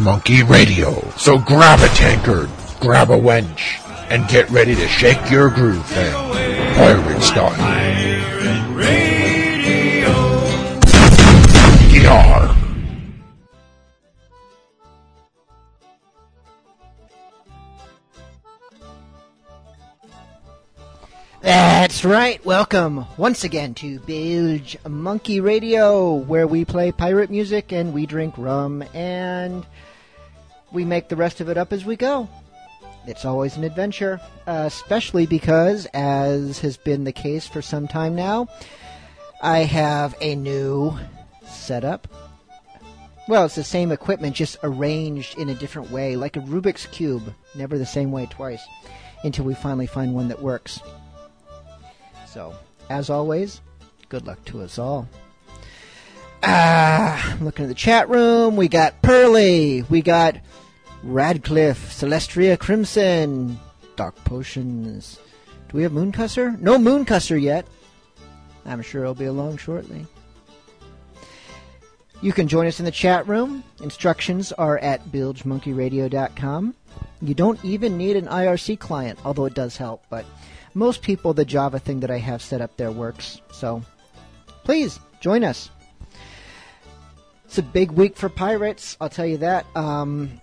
Monkey Radio. So grab a tankard, grab a wench, and get ready to shake your groove thing. Pirate style. Pirate Radio. That's right. Welcome once again to Bilge Monkey Radio, where we play pirate music and we drink rum and we make the rest of it up as we go. It's always an adventure, uh, especially because, as has been the case for some time now, I have a new setup. Well, it's the same equipment, just arranged in a different way, like a Rubik's Cube, never the same way twice, until we finally find one that works. So, as always, good luck to us all. Ah, I'm looking at the chat room. We got Pearly. We got Radcliffe, Celestria Crimson, Dark Potions. Do we have Mooncusser? No Mooncusser yet. I'm sure it'll be along shortly. You can join us in the chat room. Instructions are at bilgemonkeyradio.com. You don't even need an IRC client, although it does help, but most people, the Java thing that I have set up there works. So please join us. It's a big week for pirates, I'll tell you that. Um,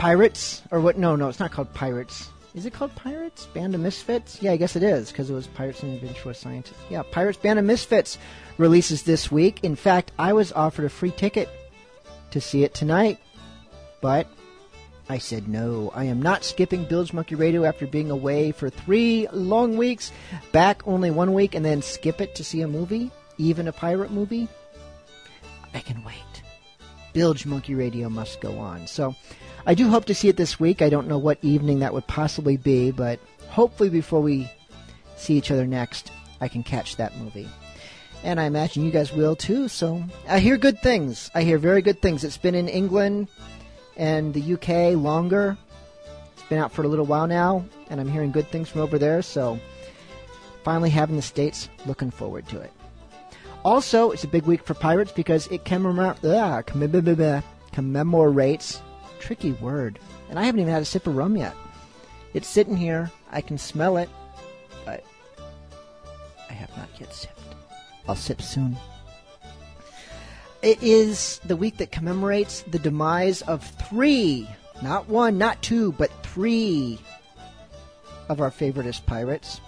pirates, or what? No, no, it's not called Pirates. Is it called Pirates? Band of Misfits? Yeah, I guess it is, because it was Pirates and Adventurous Scientists. Yeah, Pirates Band of Misfits releases this week. In fact, I was offered a free ticket to see it tonight, but I said no. I am not skipping Bilge Monkey Radio after being away for three long weeks, back only one week, and then skip it to see a movie, even a pirate movie. I can wait. Bilge Monkey Radio must go on. So I do hope to see it this week. I don't know what evening that would possibly be, but hopefully before we see each other next, I can catch that movie. And I imagine you guys will too. So I hear good things. I hear very good things. It's been in England and the UK longer. It's been out for a little while now, and I'm hearing good things from over there. So finally having the States, looking forward to it. Also, it's a big week for pirates because it commemor- commemorates, tricky word, and I haven't even had a sip of rum yet. It's sitting here, I can smell it, but I have not yet sipped. I'll sip soon. It is the week that commemorates the demise of three, not one, not two, but three of our favoriteest pirates.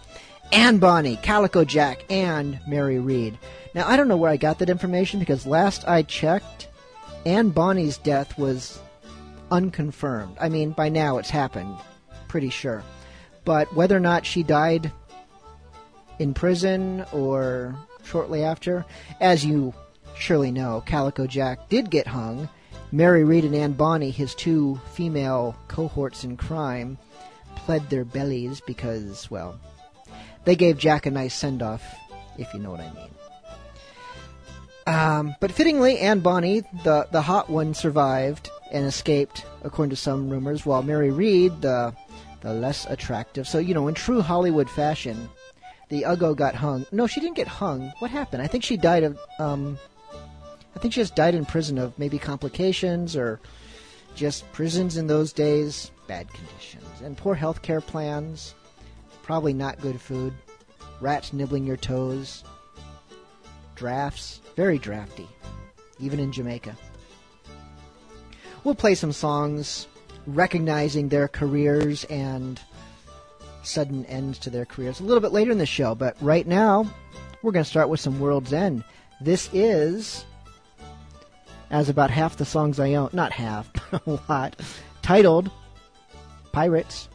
Anne Bonny, Calico Jack, and Mary Read. Now, I don't know where I got that information because last I checked, Anne Bonny's death was unconfirmed. I mean, by now it's happened, pretty sure. But whether or not she died in prison or shortly after, as you surely know, Calico Jack did get hung. Mary Read and Anne Bonny, his two female cohorts in crime, pled their bellies because, well, they gave Jack a nice send off, if you know what I mean. Um, but fittingly, Anne Bonny, the, the hot one, survived and escaped, according to some rumors, while Mary Read, the, the less attractive. So, you know, in true Hollywood fashion, the Uggo got hung. No, she didn't get hung. What happened? I think she died of. Um, I think she just died in prison of maybe complications or just prisons in those days, bad conditions, and poor health care plans, probably not good food, rats nibbling your toes, drafts, very drafty, even in Jamaica. We'll play some songs recognizing their careers and sudden ends to their careers a little bit later in the show, but right now we're going to start with some World's End. This is, as about half the songs I own, not half, but a lot, titled Pirates.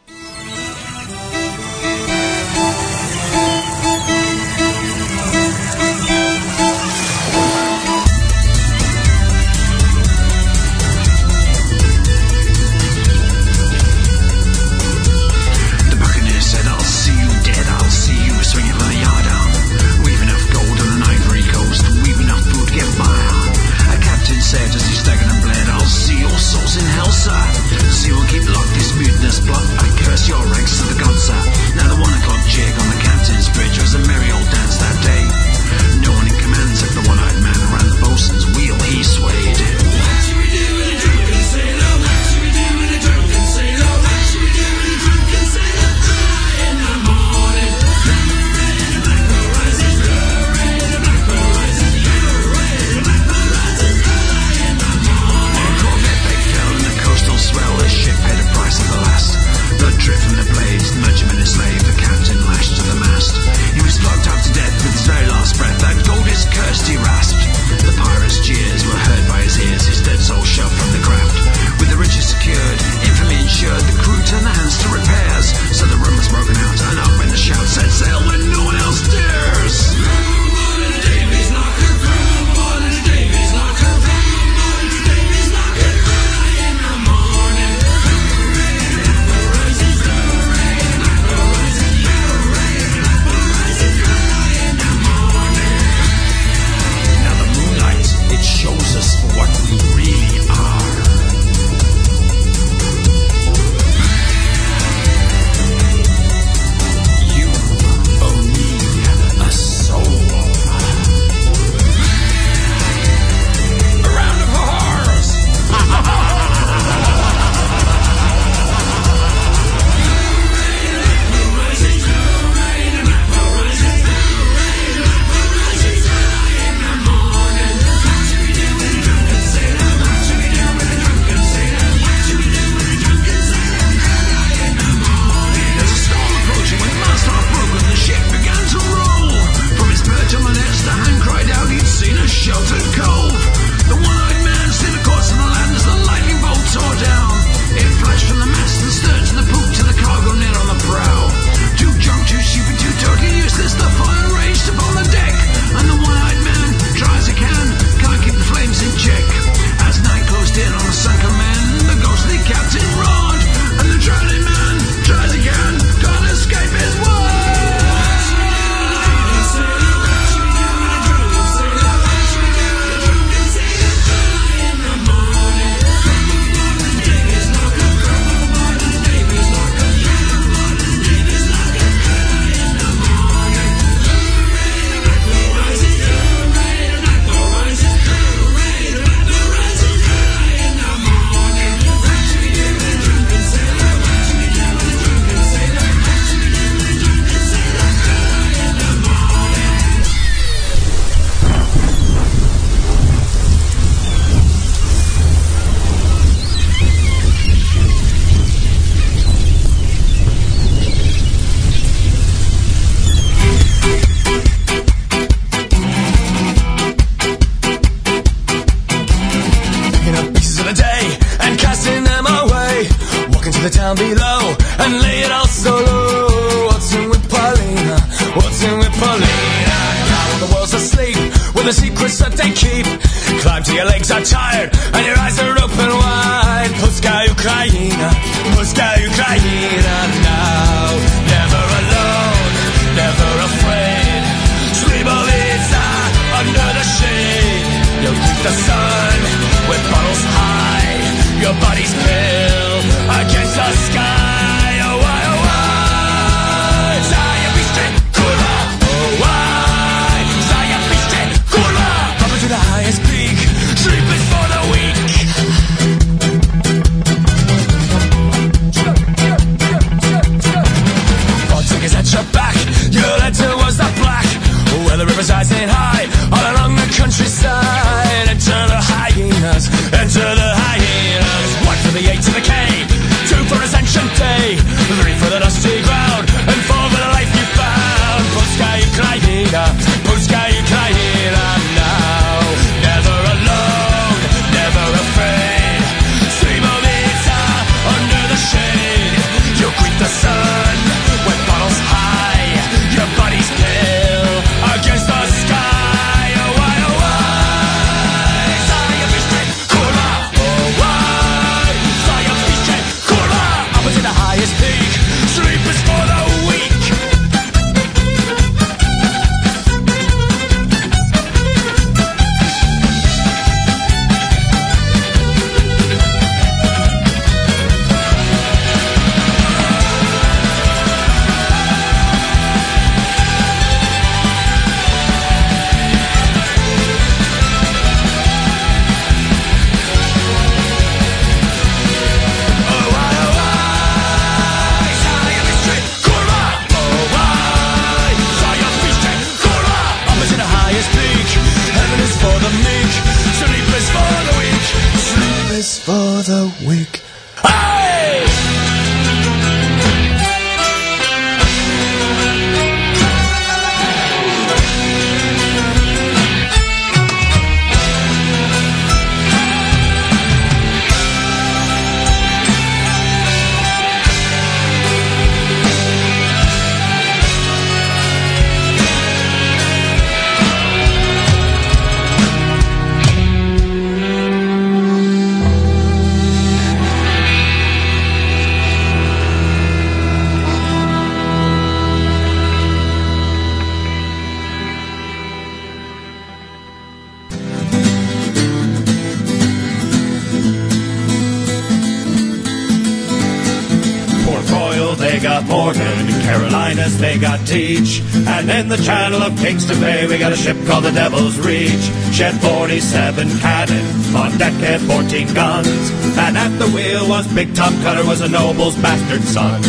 Of Kingston Bay, we got a ship called the Devil's Reach. Shed 47 cannon, on deck had 14 guns. And at the wheel was Big Tom Cutter, was a noble's bastard son.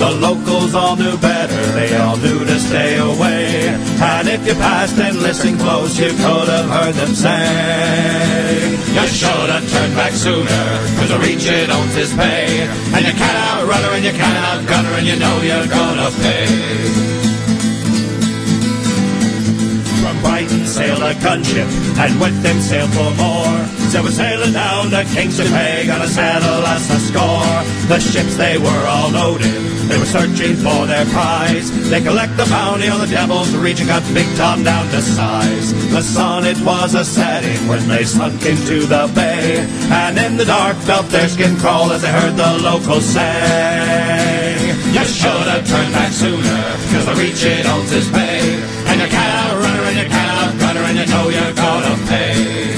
The locals all knew better, they all knew to stay away. And if you passed and listened close, you could have heard them say, You should have turned back sooner, cause the reach it owns his pay. And you can't outrun her and you can't outgun her, and you know you're gonna pay. Sailed a gunship, and with them sailed four more. So we're sailing down to Kingston Bay, gonna settle us a score. The ships, they were all loaded, they were searching for their prize. They collect the bounty on the Devil's and got Big Tom down to size. The sun, it was a setting when they sunk into the bay. And in the dark felt their skin crawl as they heard the locals say, You should have turned back sooner, cause the Reach, it owns his pay. And you can't and you know you're gonna pay.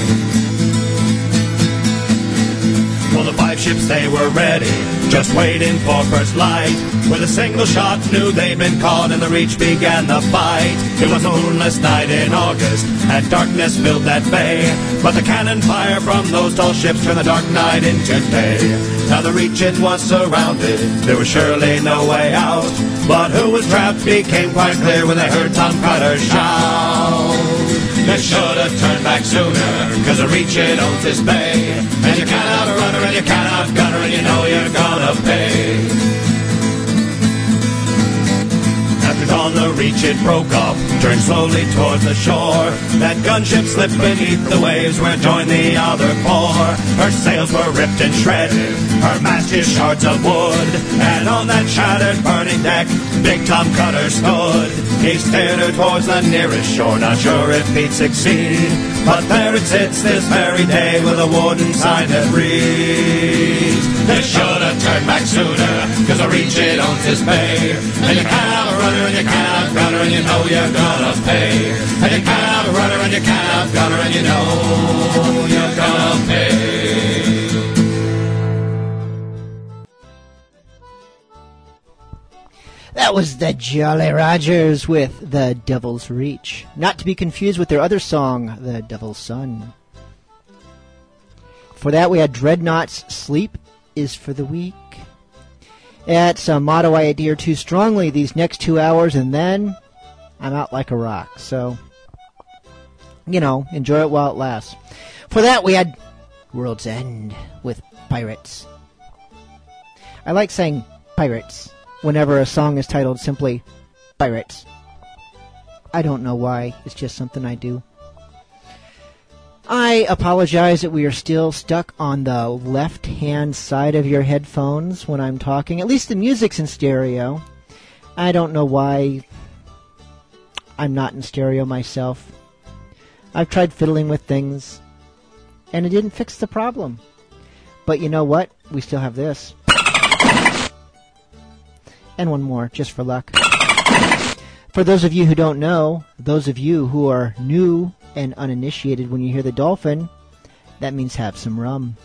Well, the five ships, they were ready, just waiting for first light. With a single shot, knew they'd been caught, and the Reach began the fight. It was a moonless night in August, and darkness filled that bay. But the cannon fire from those tall ships turned the dark night into day. Now the Reach, it was surrounded, there was surely no way out. But who was trapped became quite clear when they heard Tom Cutter shout. You should have turned back sooner, cause the reach it owns this bay. And you can't outrun her, and you can't outgun her, and you know you're gonna pay. After dawn on the reach it broke up, turned slowly towards the shore. That gunship slipped beneath the waves where joined the other four. Her sails were ripped and shredded, her mast is shards of wood. And on that shattered burning deck, Big Tom Cutter stood. He steered her towards the nearest shore, not sure if he'd succeed. But there it sits this very day with a wooden sign that reads, They should have turned back sooner, cause the it owns his pay. And you can't have a runner and you can't have gunner and you know you're gonna pay. And you can't have a runner and you can't have gunner and you know you're gonna pay. That was the Jolly Rogers with The Devil's Reach. Not to be confused with their other song, The Devil's Son. For that, we had Dreadnought's Sleep is for the Weak. It's a motto I adhere to strongly these next two hours, and then I'm out like a rock. So, you know, enjoy it while it lasts. For that, we had World's End with Pirates. I like saying pirates whenever a song is titled simply Pirates. I don't know why, it's just something I do. I apologize that we are still stuck on the left hand side of your headphones when I'm talking. At least the music's in stereo. I don't know why I'm not in stereo myself. I've tried fiddling with things, and it didn't fix the problem. But you know what? We still have this. And one more, just for luck. For those of you who don't know, those of you who are new and uninitiated when you hear the dolphin, that means have some rum.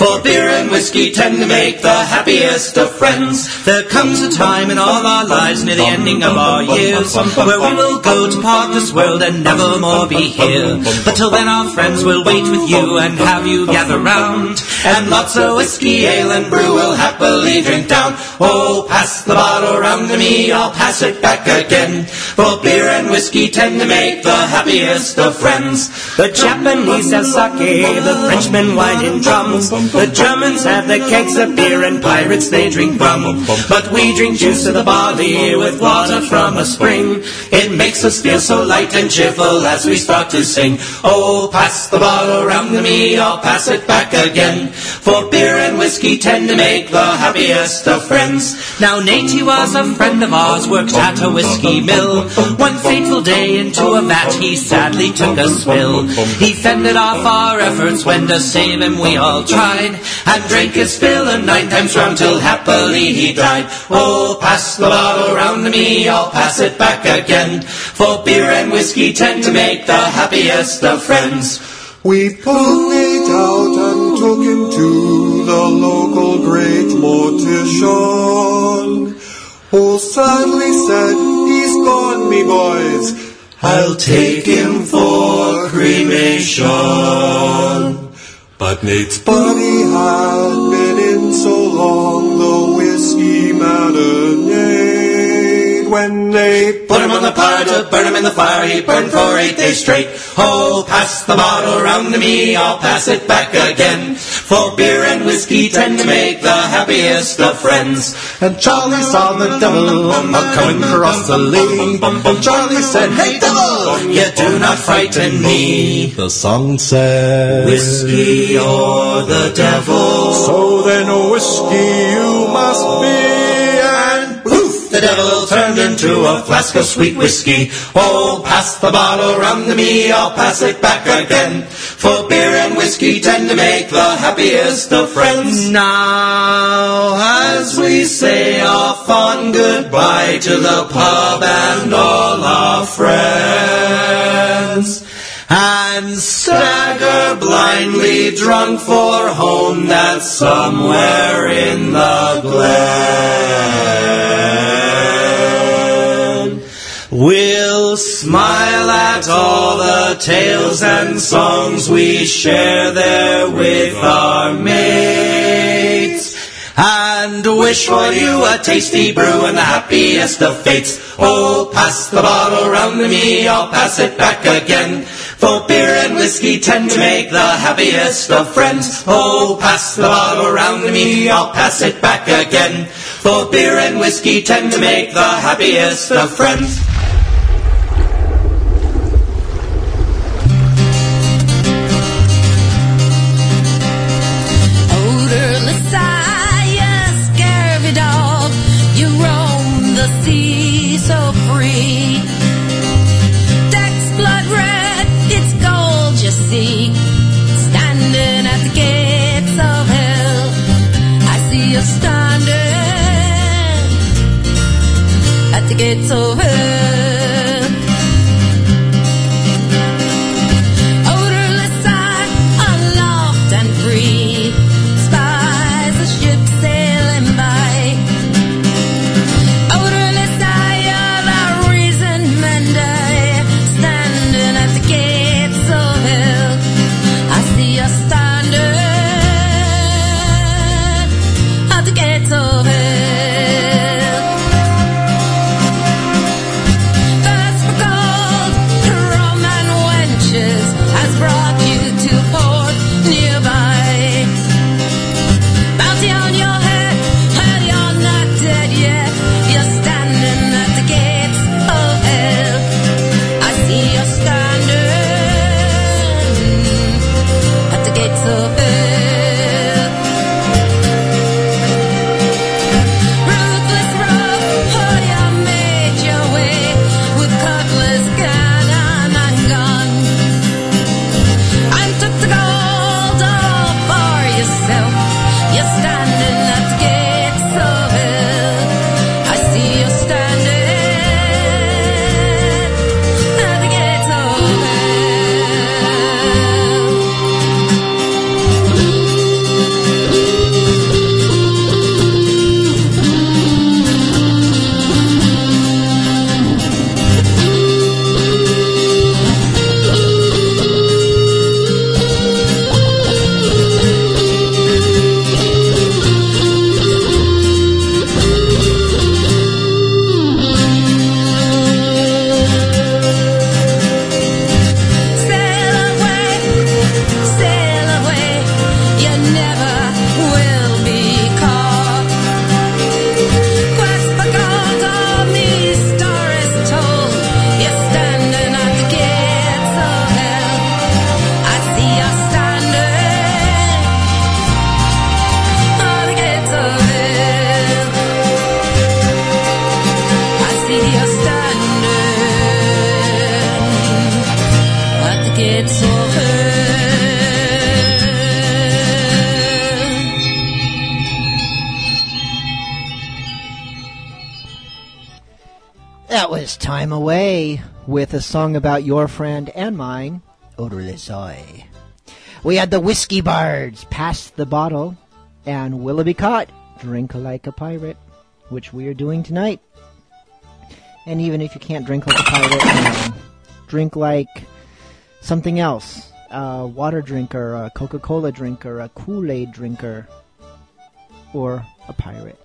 For beer and whiskey tend to make the happiest of friends. There comes a time in all our lives near the ending of our years where we will go to part this world and never more be here. But till then our friends will wait with you and have you gather round. And lots of whiskey, ale and brew will happily drink down. Oh, pass the bottle round to me, I'll pass it back again. For beer and whiskey tend to make the happiest of friends. The Japanese have sake, the Frenchmen wine in drums. The Germans have the kegs of beer and pirates they drink rum. But we drink juice to the body with water from a spring. It makes us feel so light and cheerful as we start to sing. Oh, pass the bottle round to me, I'll pass it back again. For beer and whiskey tend to make the happiest of friends. Now Nate was a friend of ours, worked at a whiskey mill. One fateful day into a vat he sadly took a spill. He fended off our efforts when to save him we all tried. And drank his fill and nine times round till happily he died. Oh, pass the bottle round to me, I'll pass it back again. For beer and whiskey tend to make the happiest of friends. We pulled Nate out and took him to the local great mortician, who sadly said, He's gone, me boys. I'll take him for cremation. But Nate's body had been in so long the whiskey marinade when they Put him on the pyre to burn him in the fire. He burned for eight days straight. Oh, pass the bottle round to me. I'll pass it back again. For beer and whiskey tend to make the happiest of friends. And Charlie saw the devil a coming across the lane. And Charlie said, Hey devil! You do not frighten me. The song said, Whiskey or the devil. So then whiskey you must be. The devil turned into a flask of sweet whiskey. Oh, pass the bottle round to me, I'll pass it back again. For beer and whiskey tend to make the happiest of friends. Now, as we say our fond goodbye to the pub and all our friends. And stagger blindly drunk for home that's somewhere in the glen. We'll smile at all the tales and songs we share there with our mates. And wish for you a tasty brew and the happiest of fates. Oh, pass the bottle round to me, I'll pass it back again. For beer and whiskey tend to make the happiest of friends. Oh, pass the bottle round to me, I'll pass it back again. For beer and whiskey tend to make the happiest of friends. At the a song about your friend and mine, Odorless Eye. We had the Whiskey Bards, Pass the Bottle, and Willoughby Caught, Drink Like a Pirate, which we are doing tonight. And even if you can't drink like a pirate, um, drink like something else. A water drinker, a Coca-Cola drinker, a Kool-Aid drinker, or a pirate.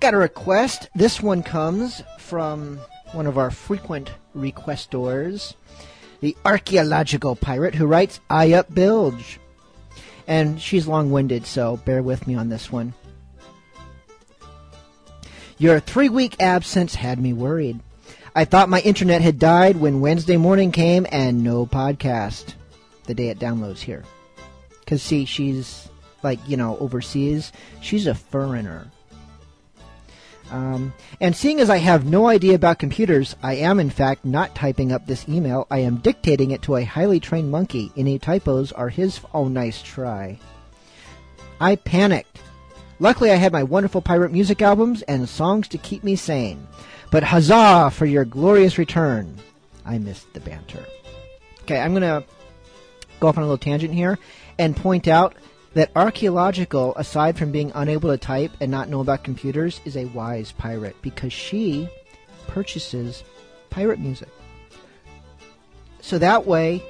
Got a request. This one comes from one of our frequent requestors, the archaeological pirate who writes, I up bilge. And she's long winded, so bear with me on this one. Your three week absence had me worried. I thought my internet had died when Wednesday morning came and no podcast. The day it downloads here. Because, see, she's like, you know, overseas. She's a foreigner. Um, and seeing as I have no idea about computers, I am in fact not typing up this email. I am dictating it to a highly trained monkey. Any typos are his. Oh, nice try. I panicked. Luckily, I had my wonderful pirate music albums and songs to keep me sane. But huzzah for your glorious return. I missed the banter. Okay, I'm going to go off on a little tangent here and point out that archaeological, aside from being unable to type and not know about computers, is a wise pirate because she purchases pirate music. So that way,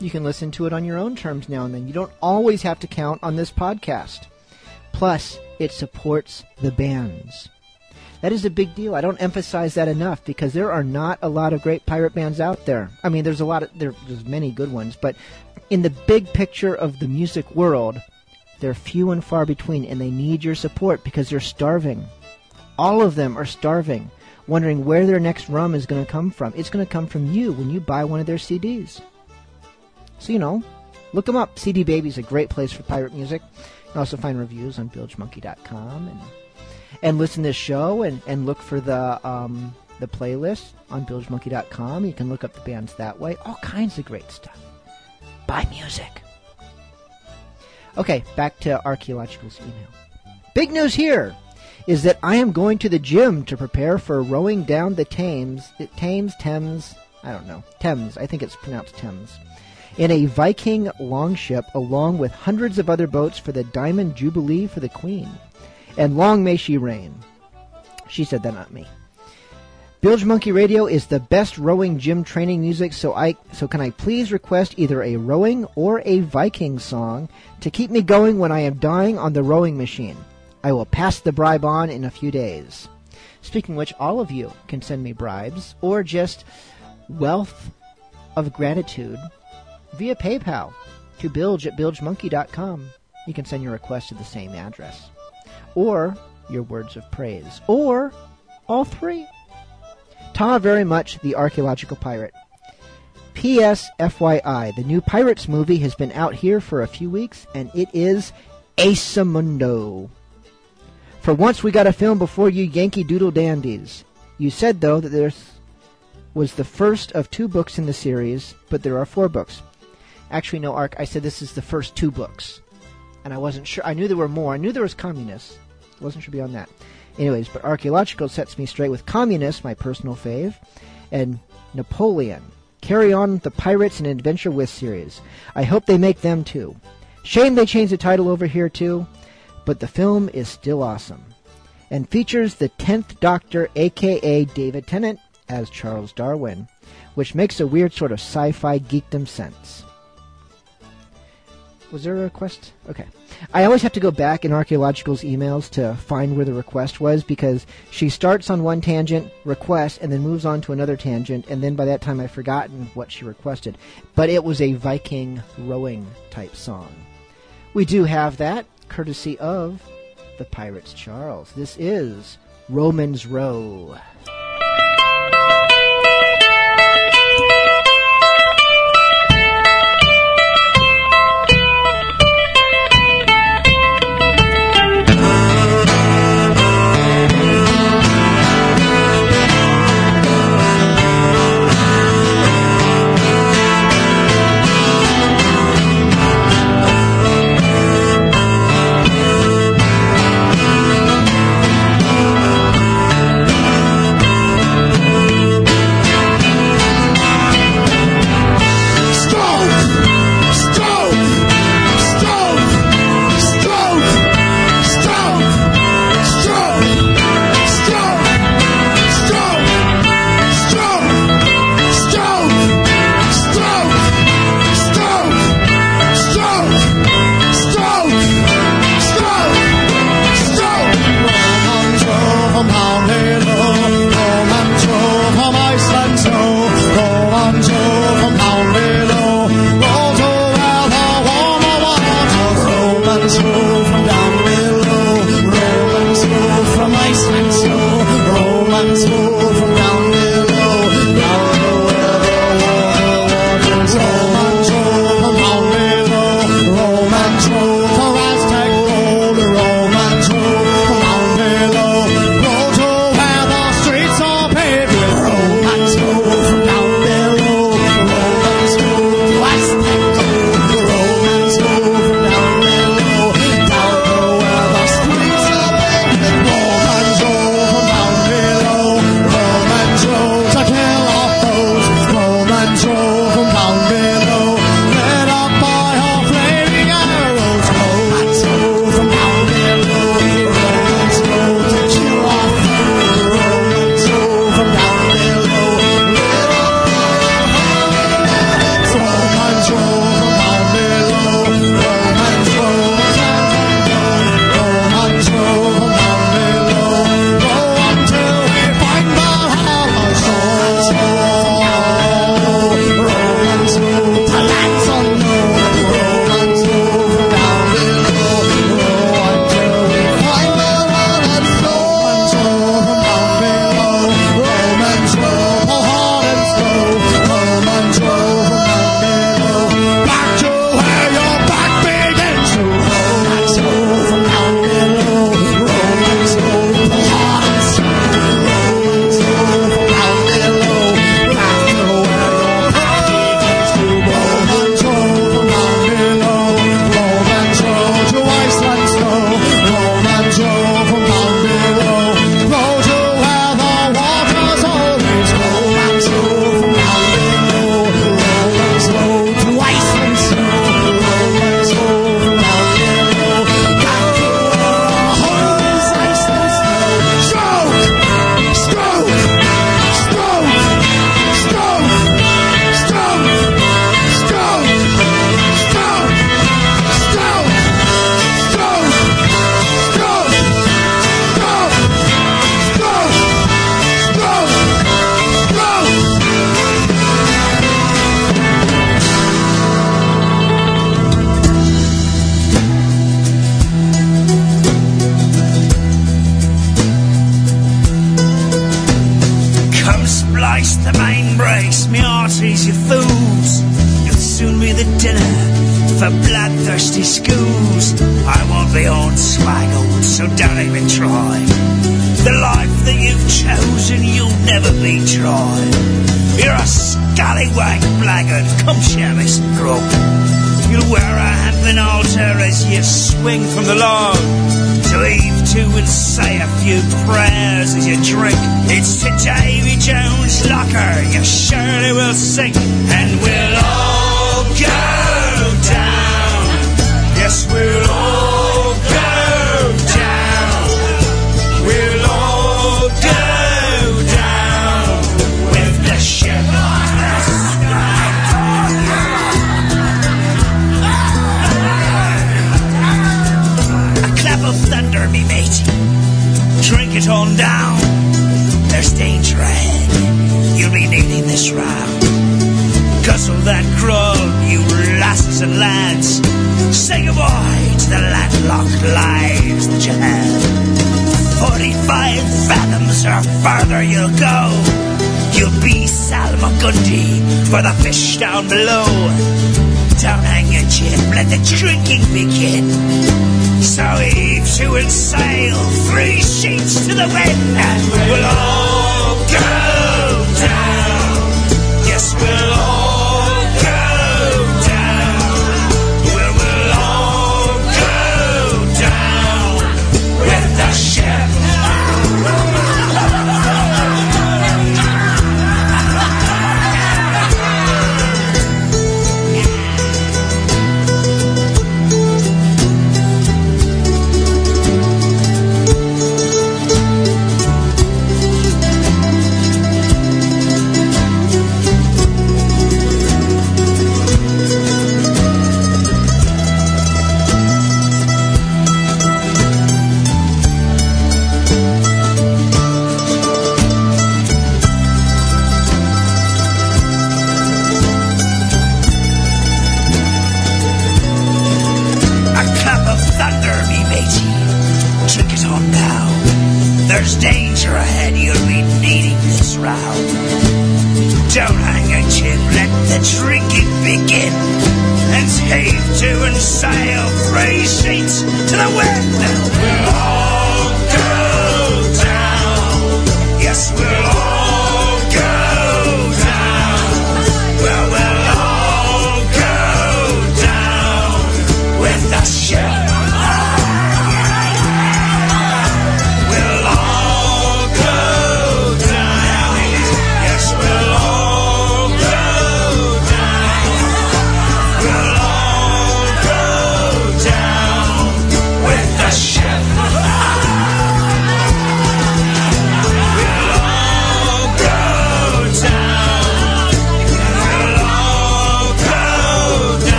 you can listen to it on your own terms now and then. You don't always have to count on this podcast. Plus, it supports the bands. That is a big deal. I don't emphasize that enough because there are not a lot of great pirate bands out there. I mean, there's a lot of there, there's many good ones, but in the big picture of the music world, they're few and far between, and they need your support because they're starving. All of them are starving, wondering where their next rum is going to come from. It's going to come from you when you buy one of their CDs. So, you know, look them up. CD Baby is a great place for pirate music. You can also find reviews on bilgemonkey.com and and listen to this show and, and look for the um, the playlist on bilgemonkey.com. You can look up the bands that way. All kinds of great stuff. Buy music. Okay, back to Archaeological's email. Big news here is that I am going to the gym to prepare for rowing down the Thames, the Thames, Thames, I don't know, Thames, I think it's pronounced Thames, in a Viking longship along with hundreds of other boats for the Diamond Jubilee for the Queen. And long may she reign. She said that, not me. Bilge Monkey Radio is the best rowing gym training music, so I so can I please request either a rowing or a Viking song to keep me going when I am dying on the rowing machine. I will pass the bribe on in a few days. Speaking of which, all of you can send me bribes or just wealth of gratitude via PayPal to bilge at bilgemonkey.com. You can send your request to the same address. Or your words of praise. Or all three. Ta very much, the archaeological pirate. P.S. FYI, the new Pirates movie has been out here for a few weeks, and it is Asamundo. For once, we got a film before you Yankee Doodle dandies. You said, though, that there was the first of two books in the series, but there are four books. Actually, no, Ark, I said this is the first two books. And I wasn't sure. I knew there were more. I knew there was communists. Wasn't sure beyond that. Anyways, but archaeological sets me straight with communists, my personal fave, and Napoleon. Carry on the Pirates and Adventure with series. I hope they make them too. Shame they changed the title over here too, but the film is still awesome. And features the 10th Doctor, aka David Tennant, as Charles Darwin, which makes a weird sort of sci fi geekdom sense. Was there a request? Okay. I always have to go back in Archaeological's emails to find where the request was because she starts on one tangent, request, and then moves on to another tangent, and then by that time I've forgotten what she requested. But it was a Viking rowing type song. We do have that, courtesy of the Pirates Charles. This is Romans Row.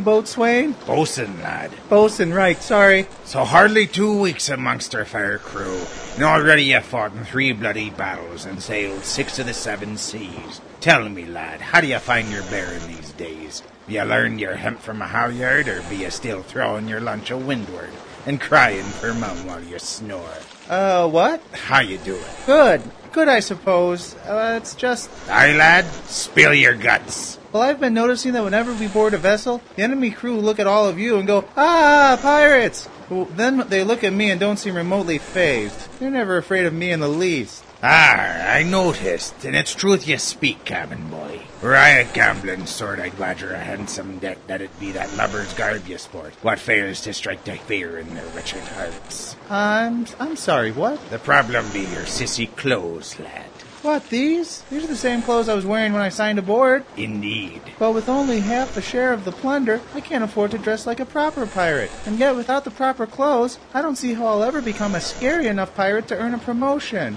Boatswain. Bosun, lad. Bosun, right, sorry. So hardly two weeks amongst our fire crew, and already you fought in three bloody battles and sailed six of the seven seas. Tell me, lad, how do you find your bearing these days? You learn your hemp from a halyard, or be you still throwing your lunch a windward and crying for mum while you snore? Uh, what? How you doing? Good. Good, I suppose. Uh, it's just. Aye, lad? Spill your guts. Well, I've been noticing that whenever we board a vessel, the enemy crew look at all of you and go, Ah, pirates! Well, then they look at me and don't seem remotely phased. They're never afraid of me in the least. Ah, I noticed, and it's truth you speak, cabin boy. Were I a gambling sort, I'd wager a handsome deck that it be that lubber's garb you sport, what fails to strike the fear in their wretched hearts. I'm I'm sorry, what? The problem be your sissy clothes, lad. What, these? These are the same clothes I was wearing when I signed aboard. Indeed. But with only half a share of the plunder, I can't afford to dress like a proper pirate. And yet, without the proper clothes, I don't see how I'll ever become a scary enough pirate to earn a promotion.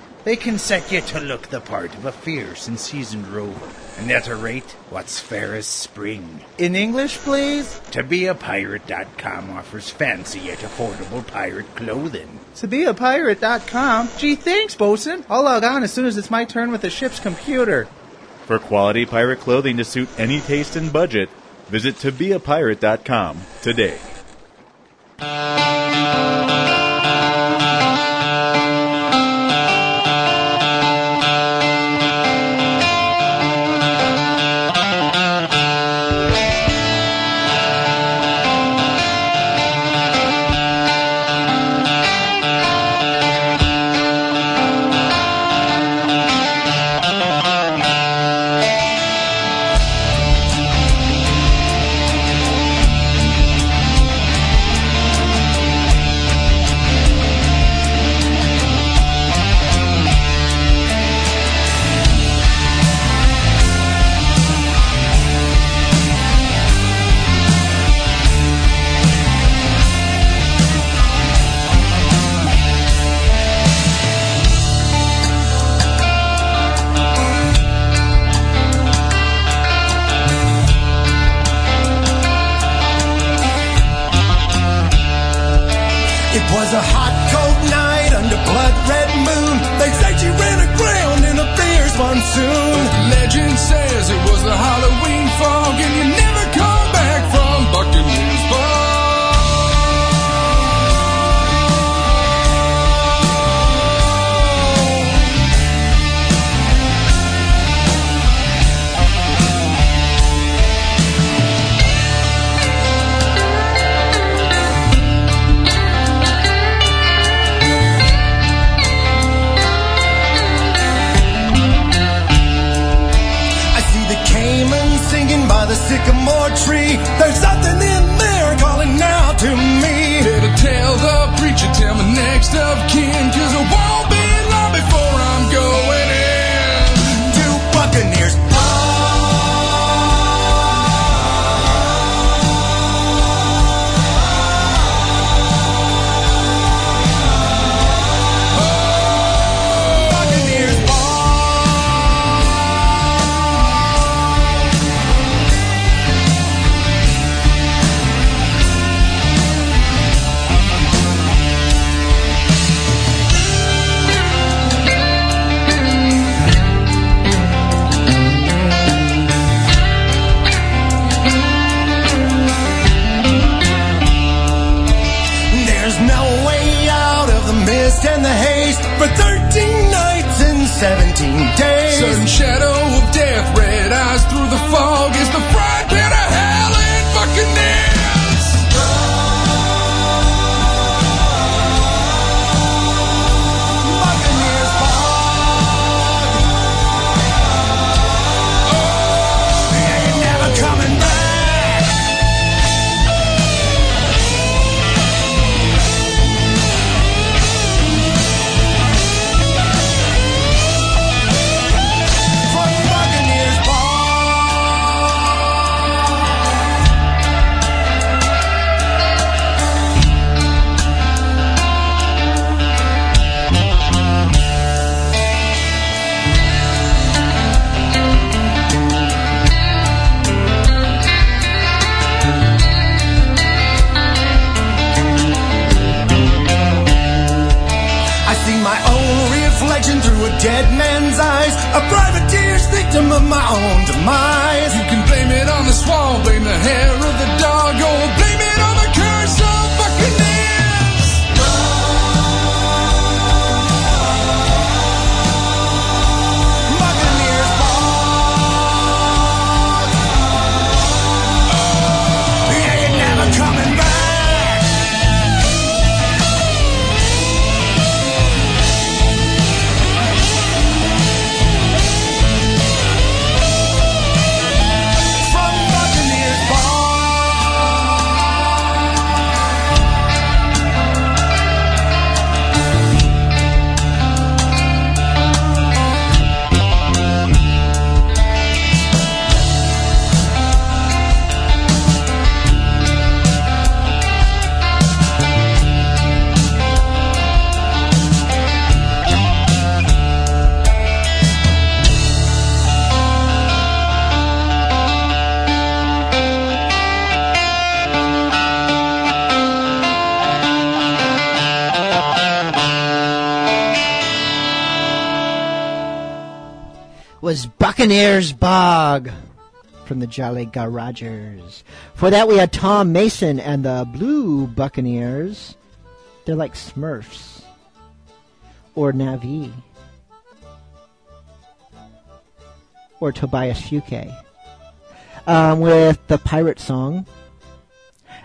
They can set you to look the part of a fierce and seasoned rover, and at a rate what's fair as spring. In English, please? ToBeAPirate.com offers fancy yet affordable pirate clothing. ToBeAPirate.com? Gee, thanks, bosun. I'll log on as soon as it's my turn with the ship's computer. For quality pirate clothing to suit any taste and budget, visit tobeapirate.com today. Buccaneers Bog from the Jolly Garogers. For that, we had Tom Mason and the Blue Buccaneers. They're like Smurfs or Navi or Tobias Fünke um, with the Pirate Song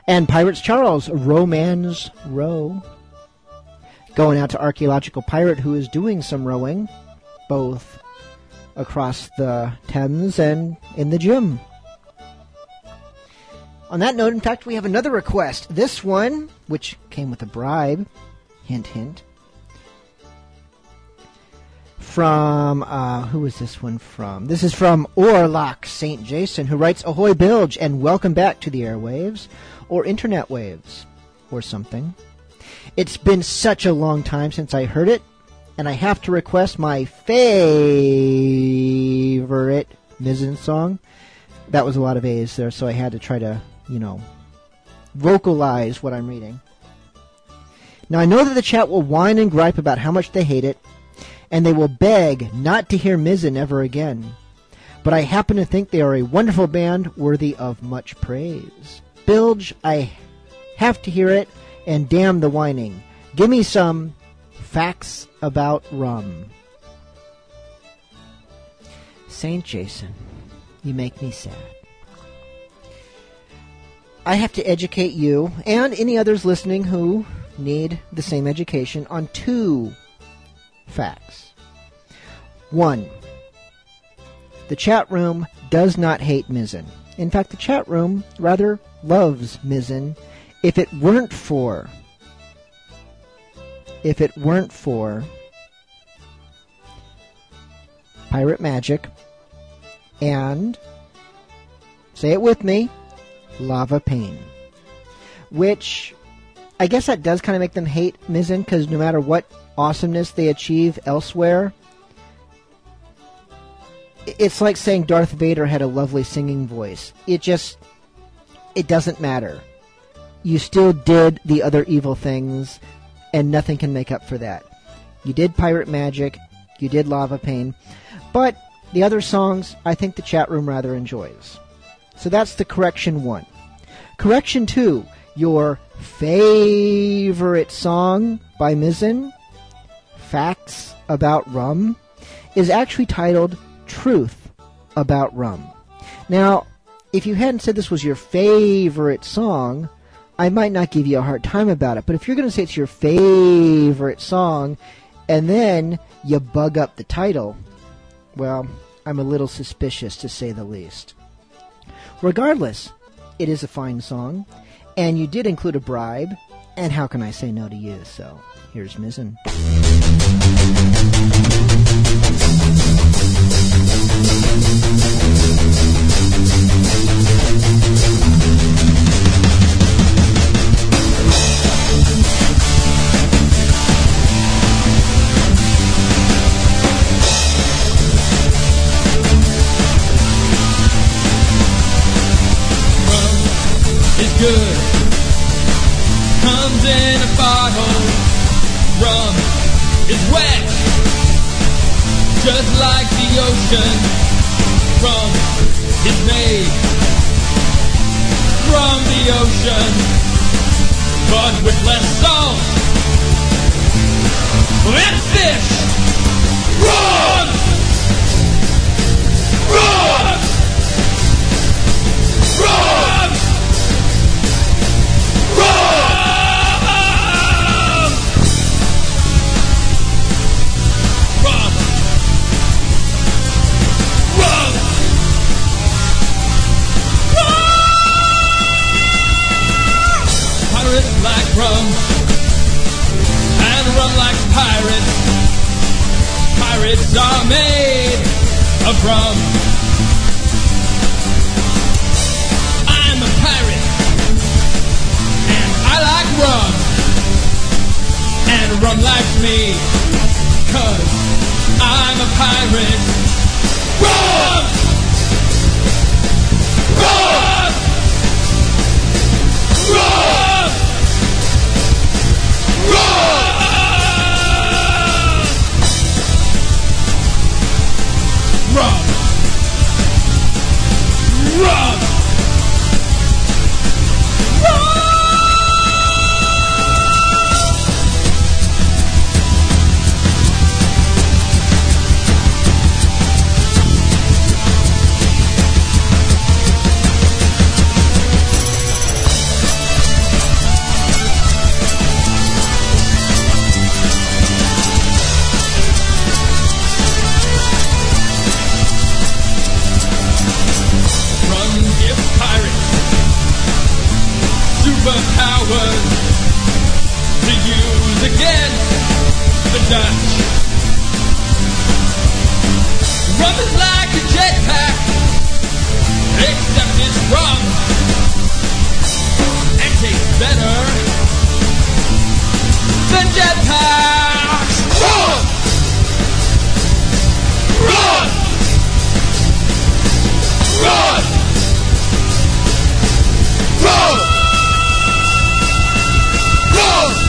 and Pirates Charles, Romance Row. Going out to Archaeological Pirate, who is doing some rowing, both across the Thames and in the gym. On that note, in fact, we have another request. This one, which came with a bribe, hint, hint, from, uh, who is this one from? This is from Orlock St. Jason, who writes, Ahoy Bilge, and welcome back to the airwaves, or internet waves, or something. It's been such a long time since I heard it, and I have to request my favorite Mizzen song. That was a lot of A's there, so I had to try to, you know, vocalize what I'm reading. Now, I know that the chat will whine and gripe about how much they hate it, and they will beg not to hear Mizzen ever again. But I happen to think they are a wonderful band worthy of much praise. Bilge, I have to hear it, and damn the whining. Give me some facts about rum. St. Jason, you make me sad. I have to educate you and any others listening who need the same education on two facts. One, the chat room does not hate Mizzen. In fact, the chat room rather loves Mizzen if it weren't for if it weren't for pirate magic and say it with me lava pain. Which i guess that does kind of make them hate mizzen because no matter what awesomeness they achieve elsewhere it's like saying darth vader had a lovely singing voice. It just it doesn't matter. You still did the other evil things, and nothing can make up for that. You did pirate magic, you did lava pain, but the other songs I think the chat room rather enjoys. So that's the correction one. Correction two, your favorite song by Mizzen, Facts About Rum, is actually titled Truth About Rum. Now, if you hadn't said this was your favorite song, I might not give you a hard time about it. But if you're going to say it's your favorite song, and then you bug up the title, well, I'm a little suspicious to say the least. Regardless, it is a fine song, and you did include a bribe, and how can I say no to you? So here's Mizzen. Good. Comes in a bottle. Rum is wet, just like the ocean. Rum is made from the ocean, but with less salt and fish. Rum! Like rum, and rum like pirates. Pirates are made of rum. I'm a pirate. And I like rum, and rum likes me, cause I'm a pirate. Rum! Rum! Rum! Run! Run! Run! Life like a jetpack, except it's and better than jetpacks. Run! Run! Run! Run!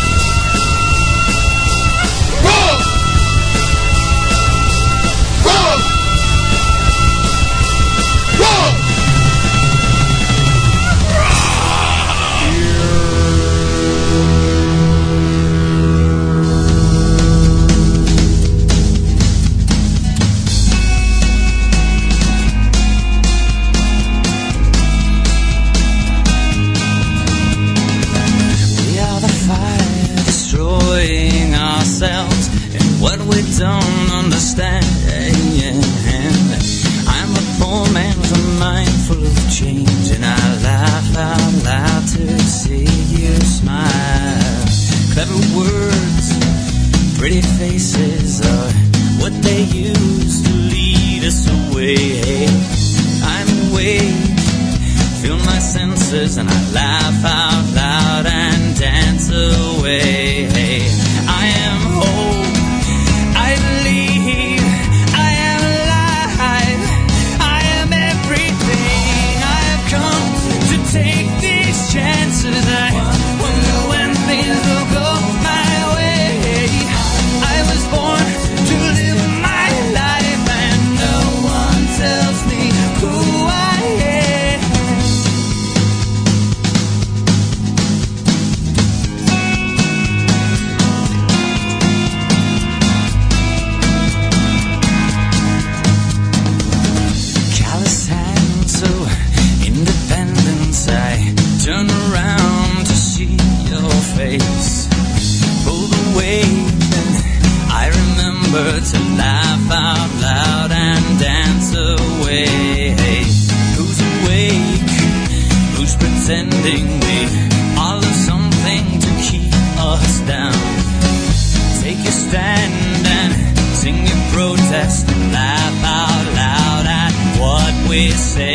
sending me all of something to keep us down. Take your stand and sing your protest and laugh out loud at what we say.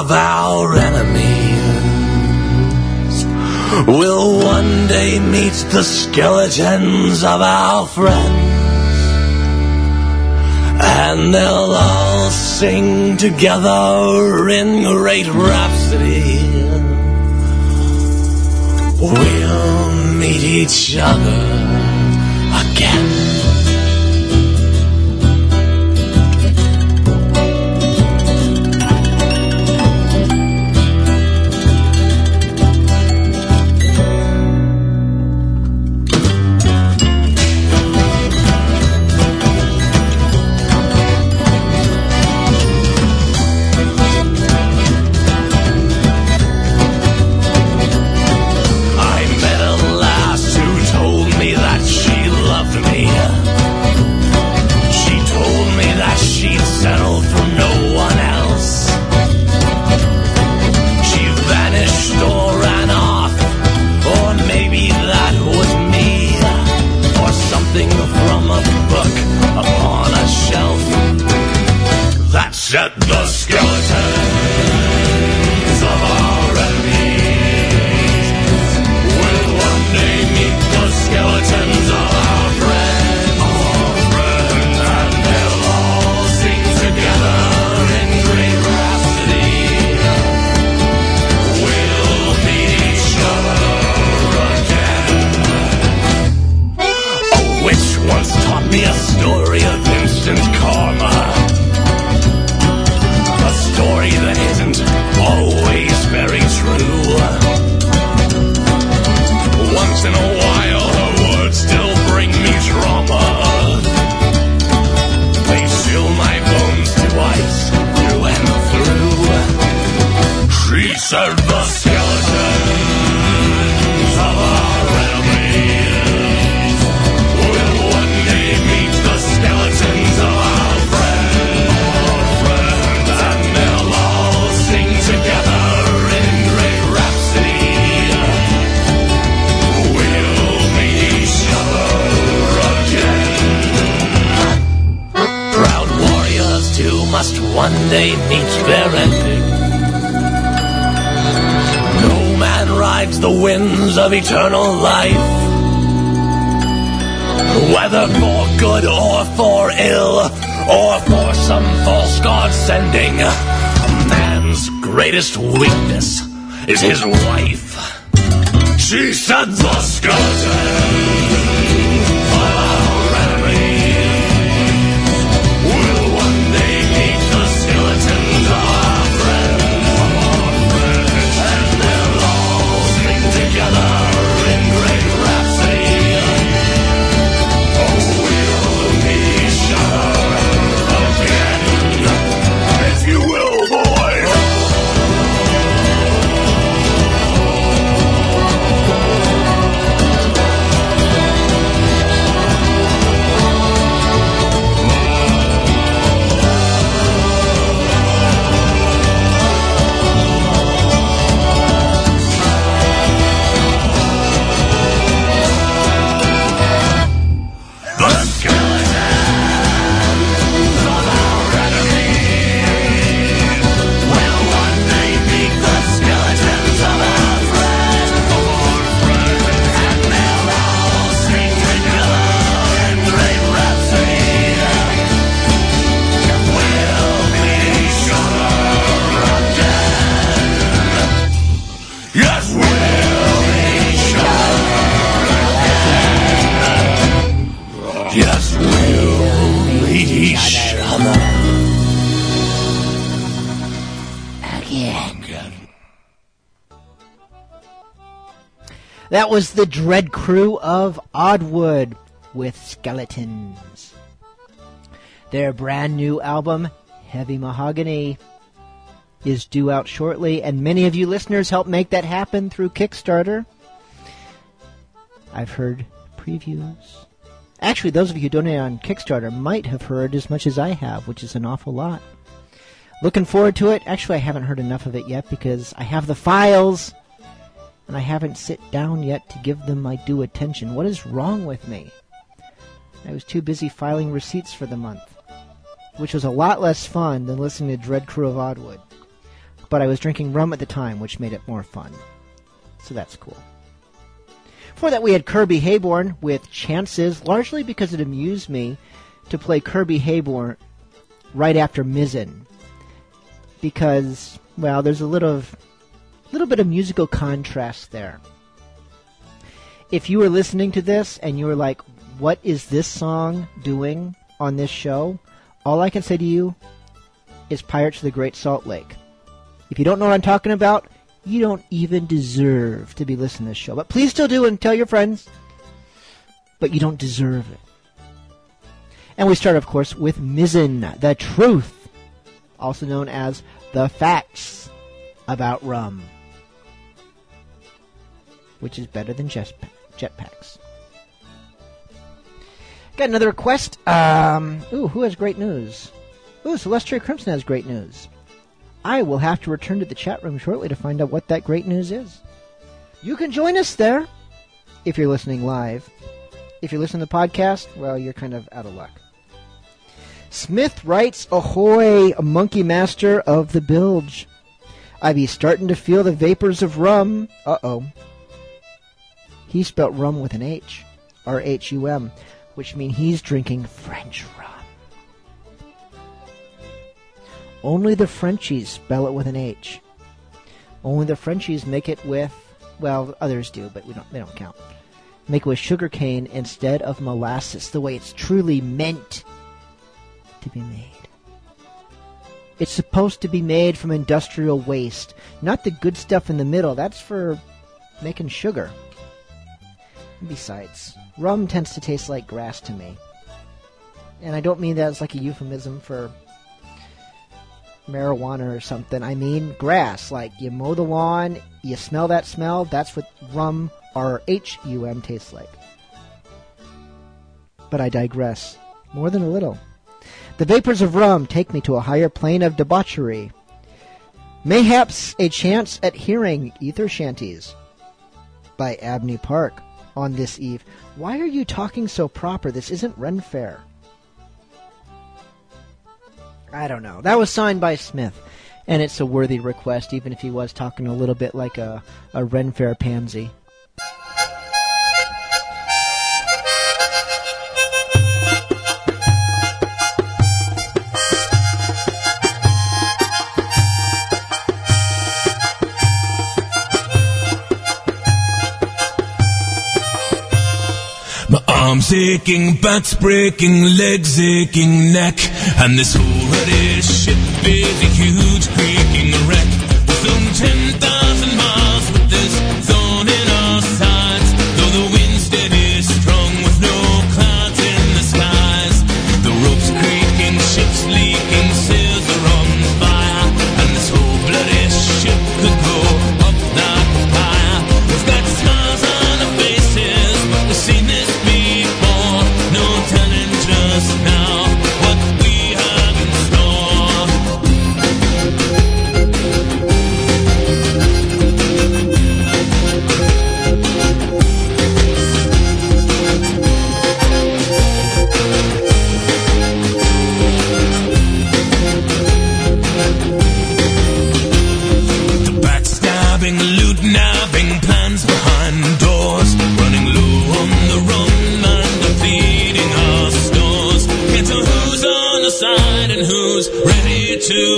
of our enemies will one day meet the skeletons of our friends, and they'll all sing together in great rhapsody. We'll meet each other must one day meet their ending. No man rides the winds of eternal life. Whether for good or for ill, or for some false god sending, a man's greatest weakness is his wife. She said the That was the Dread Crew of Oddwood with Skeletons. Their brand new album, Heavy Mahogany, is due out shortly, and many of you listeners helped make that happen through Kickstarter. I've heard previews. Actually, those of you who donate on Kickstarter might have heard as much as I have, which is an awful lot. Looking forward to it. Actually, I haven't heard enough of it yet because I have the files and I haven't sit down yet to give them my due attention. What is wrong with me? I was too busy filing receipts for the month, which was a lot less fun than listening to Dread Crew of Oddwood. But I was drinking rum at the time, which made it more fun. So that's cool. Before that, we had Kirby Heyborne with Chances, largely because it amused me to play Kirby Heyborne right after Mizzen. Because, well, there's a little, little bit of musical contrast there. If you were listening to this and you were like, what is this song doing on this show? All I can say to you is Pirates of the Great Salt Lake. If you don't know what I'm talking about, you don't even deserve to be listening to this show. But please still do and tell your friends. But you don't deserve it. And we start, of course, with Mizzen, the truth, also known as the facts about rum, which is better than jetpa- jetpacks. Got another request. Um, ooh, who has great news? Ooh, Celestial Crimson has great news. I will have to return to the chat room shortly to find out what that great news is. You can join us there if you're listening live. If you're listening to the podcast, well, you're kind of out of luck. Smith writes, Ahoy, monkey master of the bilge. I be starting to feel the vapors of rum. Uh oh. He spelt rum with an H, R H U M, which means he's drinking French rum. Only the Frenchies spell it with an H. Only the Frenchies make it with, well, others do, but we don't. They don't count. Make it with sugar cane instead of molasses, the way it's truly meant to be made. It's supposed to be made from industrial waste, not the good stuff in the middle. That's for making sugar. Besides, rum tends to taste like grass to me. And I don't mean that as like a euphemism for marijuana or something. I mean grass. Like you mow the lawn, you smell that smell, that's what rum or H U M tastes like. But I digress. More than a little. The vapors of rum take me to a higher plane of debauchery. Mayhaps a chance at hearing Ether Shanties by Abney Park on this eve. Why are you talking so proper? This isn't Ren Fair. I don't know. That was signed by Smith, and it's a worthy request, even if he was talking a little bit like a, a Ren Fair pansy. Arms aching, backs breaking, legs aching, neck. And this whole ruddy ship is a huge creaking wreck. We've flown 10,000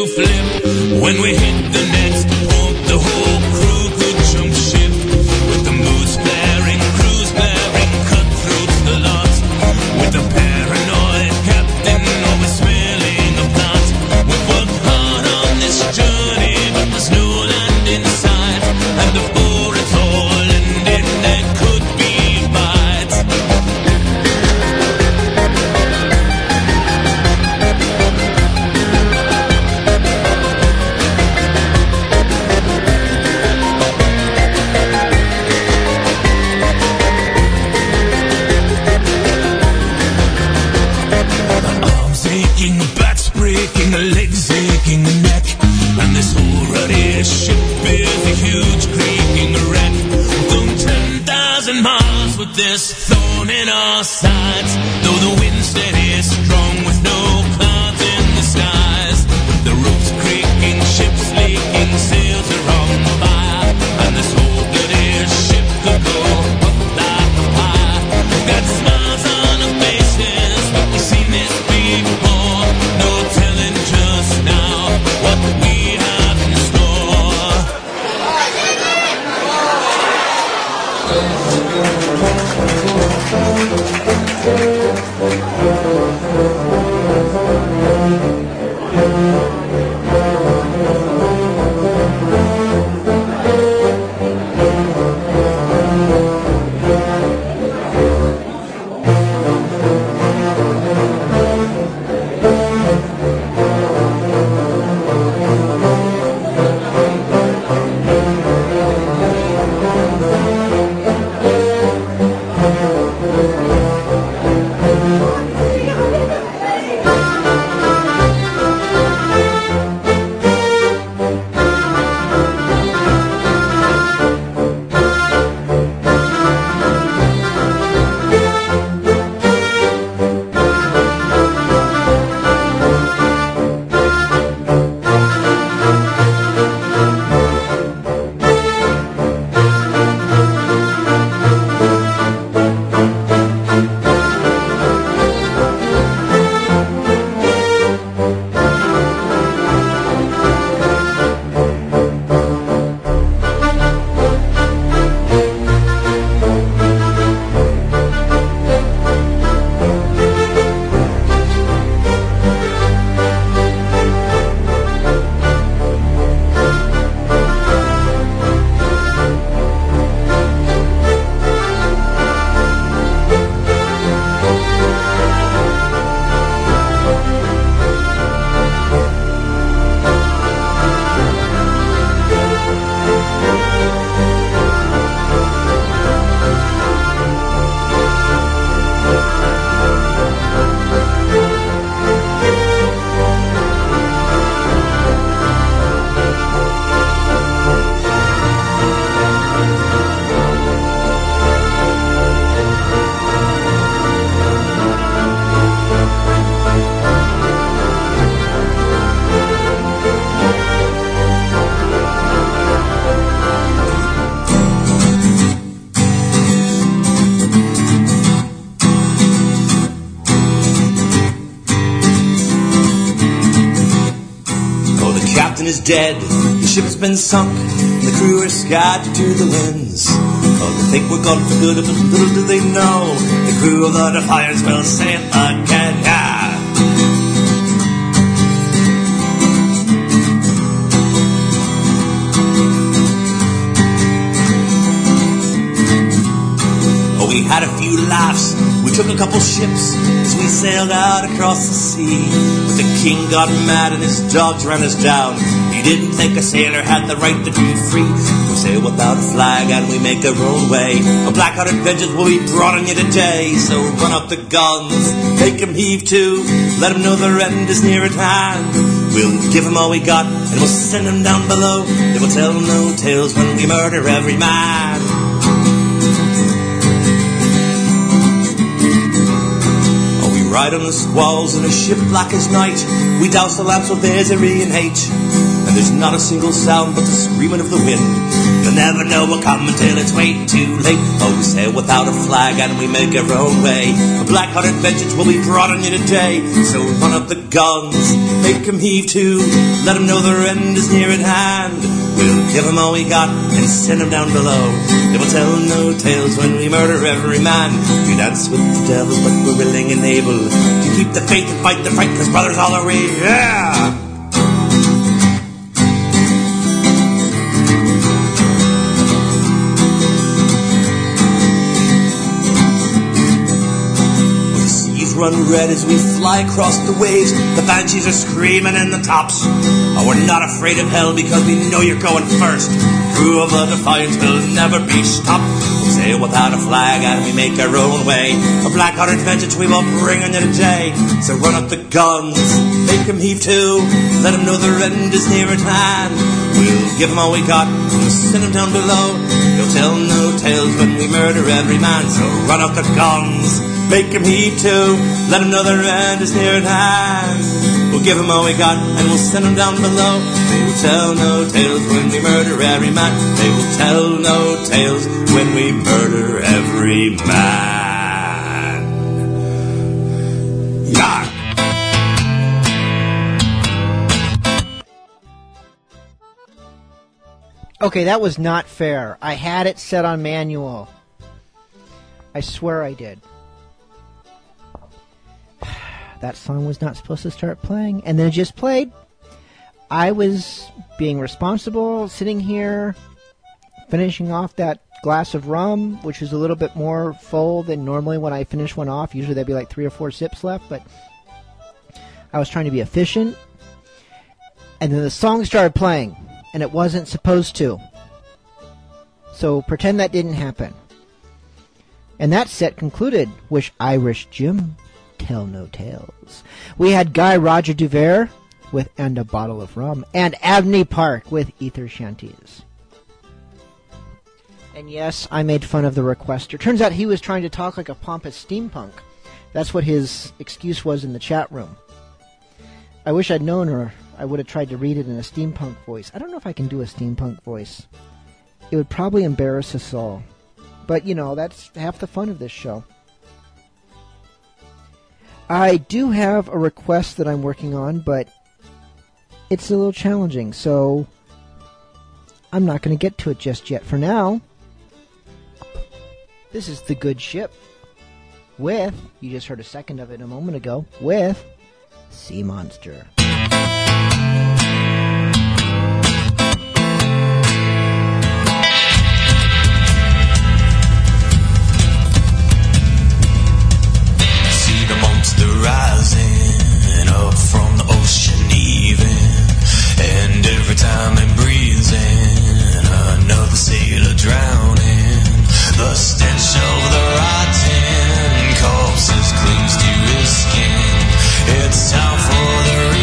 When we hit been sunk, the crew are scattered to the winds. Oh, they think we're gone for good, but little do they know the crew of the Defiance will sail again. Yeah. Oh, we had a few laughs. We took a couple ships as we sailed out across the sea. But the king got mad and his dogs ran us down. Didn't think a sailor had the right to be free. We sail without a flag and we make our own way. A black-hearted vengeance will be brought on you today. So run up the guns, make 'em heave to, let 'em know their end is near at hand. We'll give 'em all we got and we'll send 'em down below. They will tell no tales when we murder every man. Oh, we ride on the squalls in a ship black as night. We douse the lamps with misery and hate. And there's not a single sound but the screaming of the wind. You'll never know what come until it's way too late. Oh, we sail without a flag and we make our own way. A black-hearted vengeance will be brought on you today. So run up the guns, make 'em heave to, let 'em know their end is near at hand. We'll give 'em all we got and send 'em down below. They will tell no tales when we murder every man. We dance with the devil, but we're willing and able to keep the faith and fight the fight, cause brothers all are we. Yeah! Run red as we fly across the waves. The banshees are screaming in the tops. Oh, we're not afraid of hell because we know you're going first. Crew of the Defiance will never be stopped. We sail without a flag and we make our own way. A black-hearted vengeance we will bring you today. So run up the guns, make 'em heave to, let 'em know their end is near at hand. We'll give 'em all we got and we'll send 'em down below. They'll tell no tales when we murder every man. So run up the guns, make 'em heave to, let 'em know their end is near at hand. We'll give 'em all we got and we'll send 'em down below. They will tell no tales when we murder every man. They will tell no tales when we murder every man. Yeah. Okay, that was not fair. I had it set on manual. I swear I did. That song was not supposed to start playing, and then it just played. I was being responsible, sitting here, finishing off that glass of rum, which is a little bit more full than normally when I finish one off. Usually there'd be like three or four sips left, but I was trying to be efficient. And then the song started playing, and it wasn't supposed to. So pretend that didn't happen. And that set concluded with Irish Jim, Tell No Tales. We had Guy Roger Duvert with And a Bottle of Rum, and Abney Park with Ether Shanties. And yes, I made fun of the requester. Turns out he was trying to talk like a pompous steampunk. That's what his excuse was in the chat room. I wish I'd known her. I would have tried to read it in a steampunk voice. I don't know if I can do a steampunk voice. It would probably embarrass us all. But, you know, that's half the fun of this show. I do have a request that I'm working on, but it's a little challenging, so I'm not going to get to it just yet. For now, this is The Good Ship with, you just heard a second of it a moment ago, with Sea Monster. Rising up from the ocean even And every time it breathes in Another sailor drowning. The stench of the rotten corpses clings to his skin. It's time for the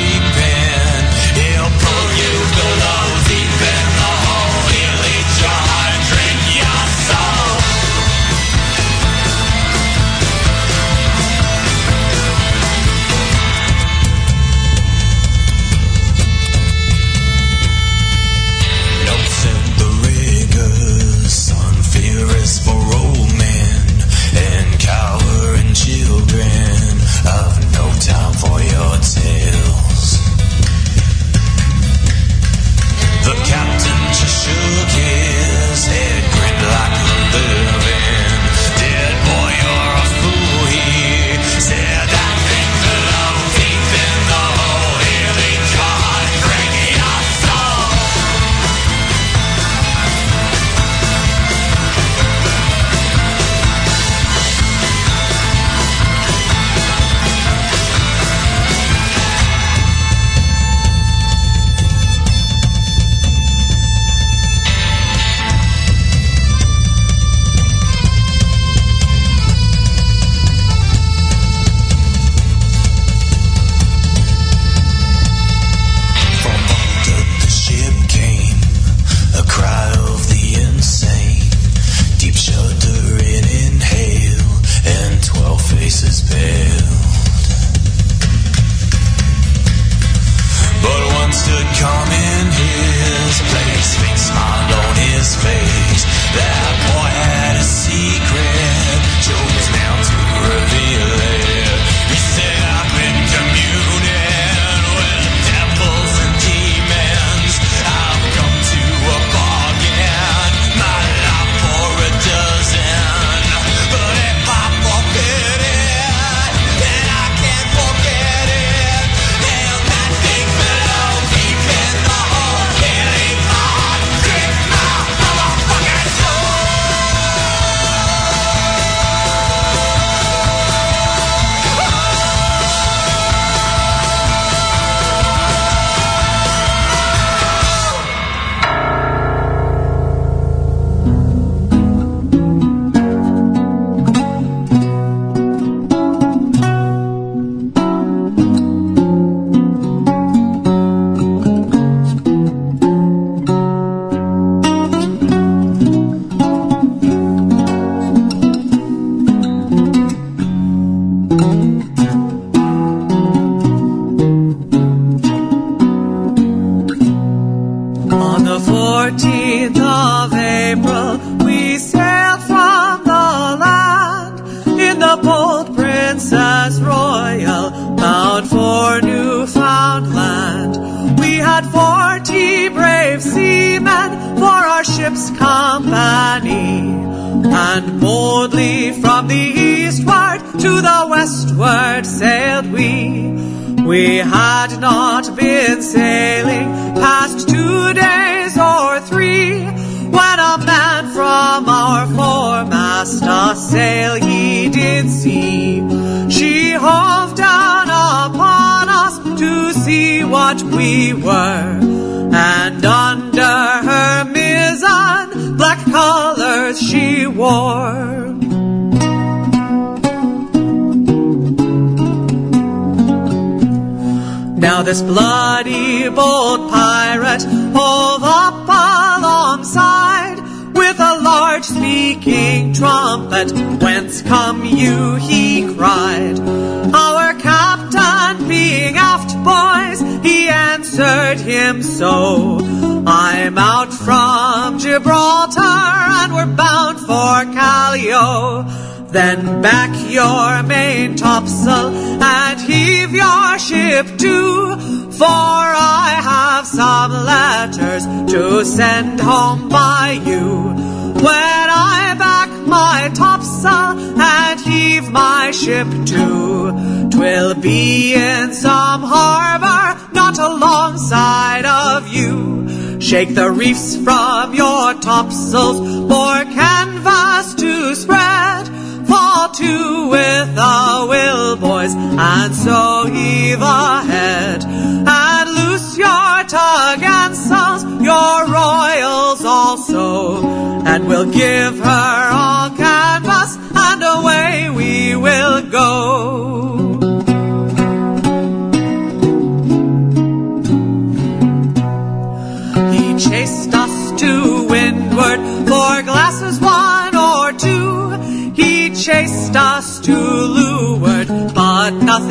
Take the reefs from your topsails, for canvas to spread. Fall to with the will, boys, and so heave ahead. And loose your tug and sails, your royals also, and we'll give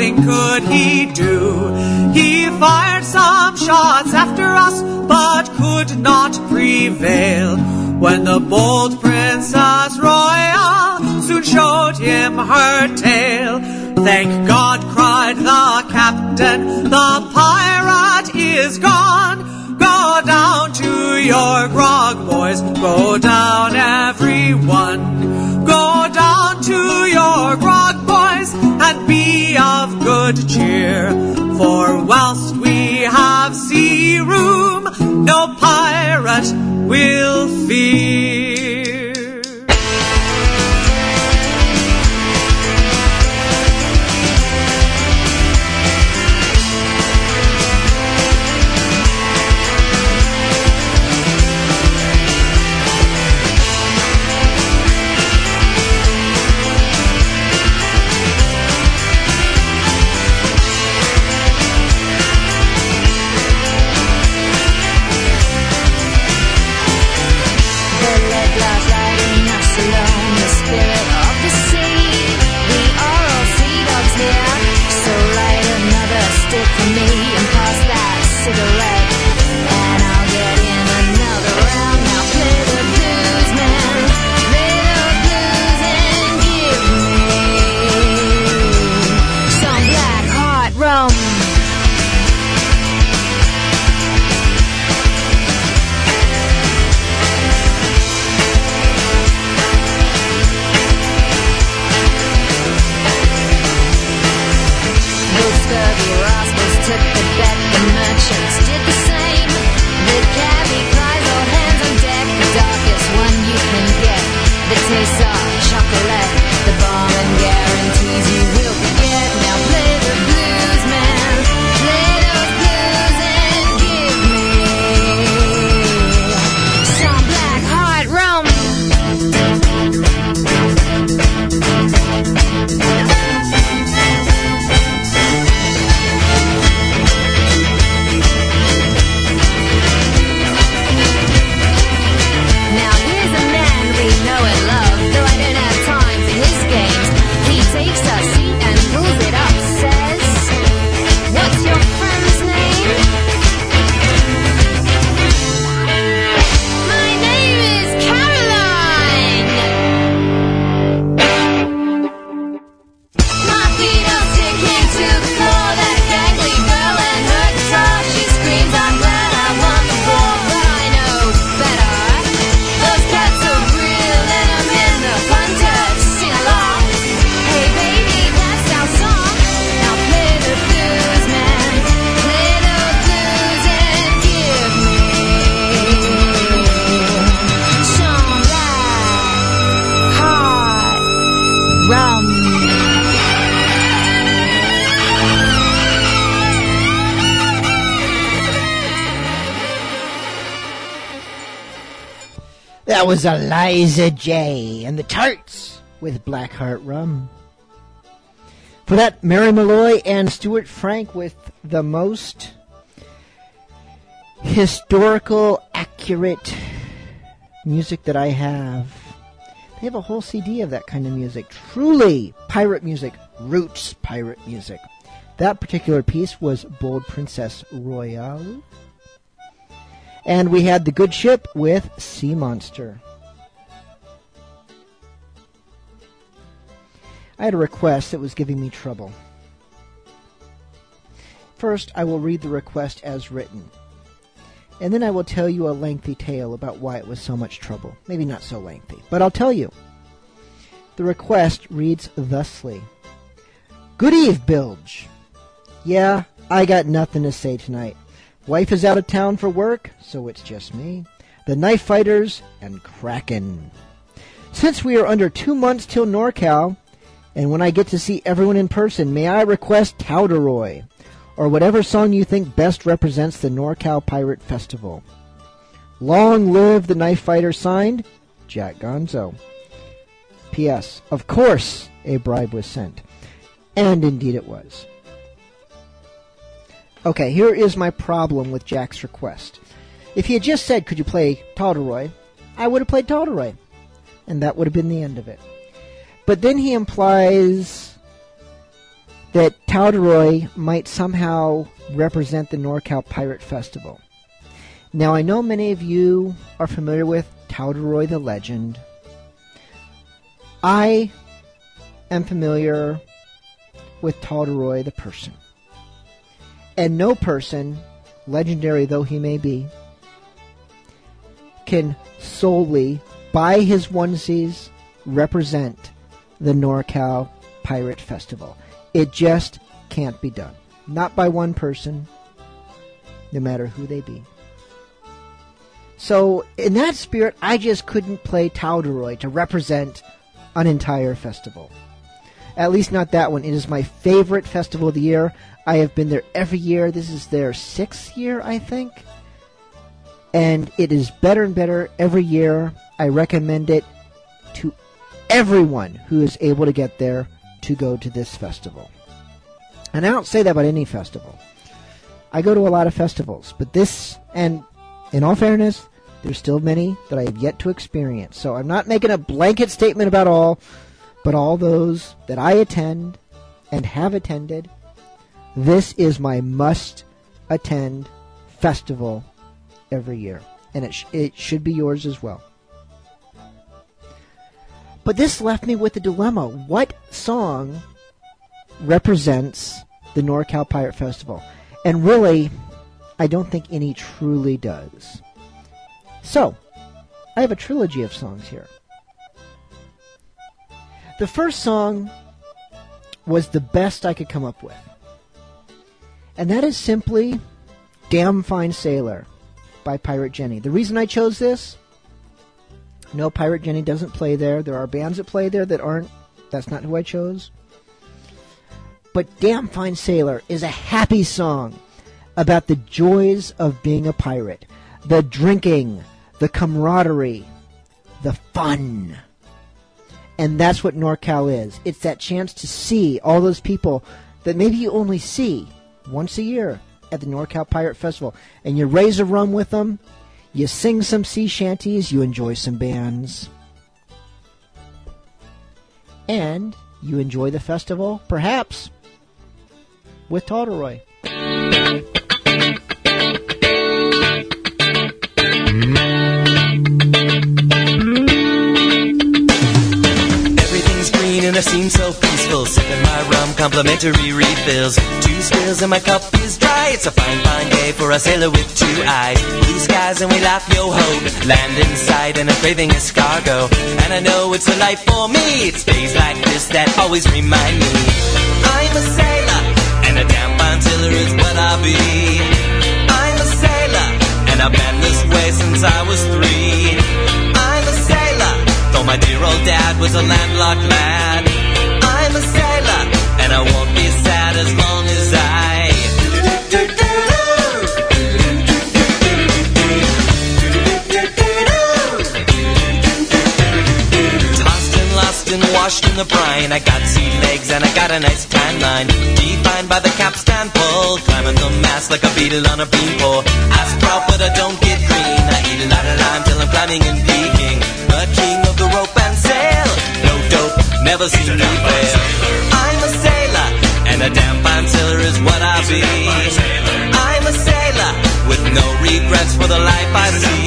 nothing could he do. He fired some shots after us, but could not prevail. When the bold Princess Royal soon showed him her tail. Thank God, cried the captain, the pirate is gone. Go down to your grog, boys, go down everyone. of good cheer. For whilst we have sea room, no pirate will fear. Was Eliza J. and the Tarts with Blackheart Rum. For that, Mary Malloy and Stuart Frank with the most historical, accurate music that I have. They have a whole CD of that kind of music. Truly pirate music, roots pirate music. That particular piece was Bold Princess Royale. And we had The Good Ship with Sea Monster. I had a request that was giving me trouble. First, I will read the request as written. And then I will tell you a lengthy tale about why it was so much trouble. Maybe not so lengthy, but I'll tell you. The request reads thusly Good eve, Bilge. Yeah, I got nothing to say tonight. Wife is out of town for work, so it's just me, the knife fighters, and Kraken. Since we are under two months till NorCal, and when I get to see everyone in person, may I request Towderoy, or whatever song you think best represents the NorCal Pirate Festival. Long live the knife fighter signed, Jack Gonzo. P.S. Of course, a bribe was sent. And indeed it was. Okay, here is my problem with Jack's request. If he had just said, Could you play Tolderoy? I would have played Tolderoy. And that would have been the end of it. But then he implies that Tauderoy might somehow represent the NorCal Pirate Festival. Now, I know many of you are familiar with Tauderoy the legend. I am familiar with Tauderoy the person. And no person, legendary though he may be, can solely, by his onesies, represent the NorCal Pirate Festival. It just can't be done. Not by one person, no matter who they be. So, in that spirit, I just couldn't play Tauderoy to represent an entire festival. At least not that one. It is my favorite festival of the year. I have been there every year. This is their sixth year, I think. And it is better and better every year. I recommend it to everyone who is able to get there to go to this festival. And I don't say that about any festival. I go to a lot of festivals, but this, and in all fairness, there's still many that I have yet to experience. So I'm not making a blanket statement about all, but all those that I attend and have attended, this is my must attend festival every year. And it, sh- it should be yours as well. But this left me with a dilemma. What song represents the NorCal Pirate Festival? And really, I don't think any truly does. So, I have a trilogy of songs here. The first song was the best I could come up with. And that is simply Damn Fine Sailor by Pirate Jenny. The reason I chose this no, Pirate Jenny doesn't play there. There are bands that play there that aren't. That's not who I chose. But Damn Fine Sailor is a happy song about the joys of being a pirate. The drinking, the camaraderie, the fun. And that's what NorCal is. It's that chance to see all those people that maybe you only see once a year at the NorCal Pirate Festival. And you raise a rum with them, you sing some sea shanties, you enjoy some bands, and you enjoy the festival, perhaps, with Tolderoy. And I seem so peaceful. Sipping my rum, complimentary refills. Two spills and my cup is dry. It's a fine, fine day for a sailor with two eyes. Blue skies and we laugh yo ho. Land in sight and I'm craving escargot. And I know it's a life for me. It's days like this that always remind me. I'm a sailor and a damn fine sailor is what I'll be. I'm a sailor and I've been this way since I was three. So my dear old dad was a landlocked lad. I'm a sailor, and I won't be sad as long as I. Tossed and lost and washed in the brine. I got sea legs and I got a nice tan line. Defined by the capstan pole. Climbing the mast like a beetle on a beanpole. I sprout, but I don't get green. I eat a lot of lime till I'm climbing and peaking. A the rope and sail. No dope, never seen me fail. I'm a sailor and a damn fine sailor is what I be. I'm a sailor with no regrets for the life I see.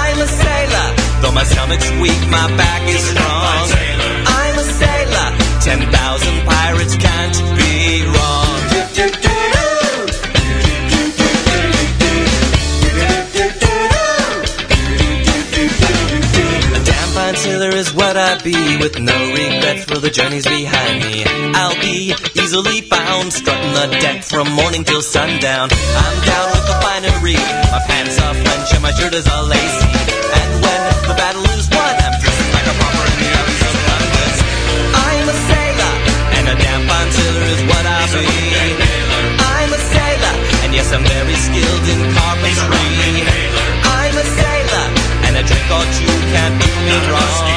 I'm a sailor, though my stomach's weak, my back is strong. I'm a sailor, ten thousand pirates can't be wrong. Sailor is what I be, with no regrets for the journeys behind me. I'll be easily found, strutting the deck from morning till sundown. I'm down with the finery, my pants are French and my shirt is all lacy. And when the battle is won, I'm dressed like a pauper in the alleys of London. I'm a sailor, and a damn fine sailor is what I be. I'm a sailor, and yes, I'm very skilled in carpentry. I'm a sailor, and a drink or two can't do me wrong.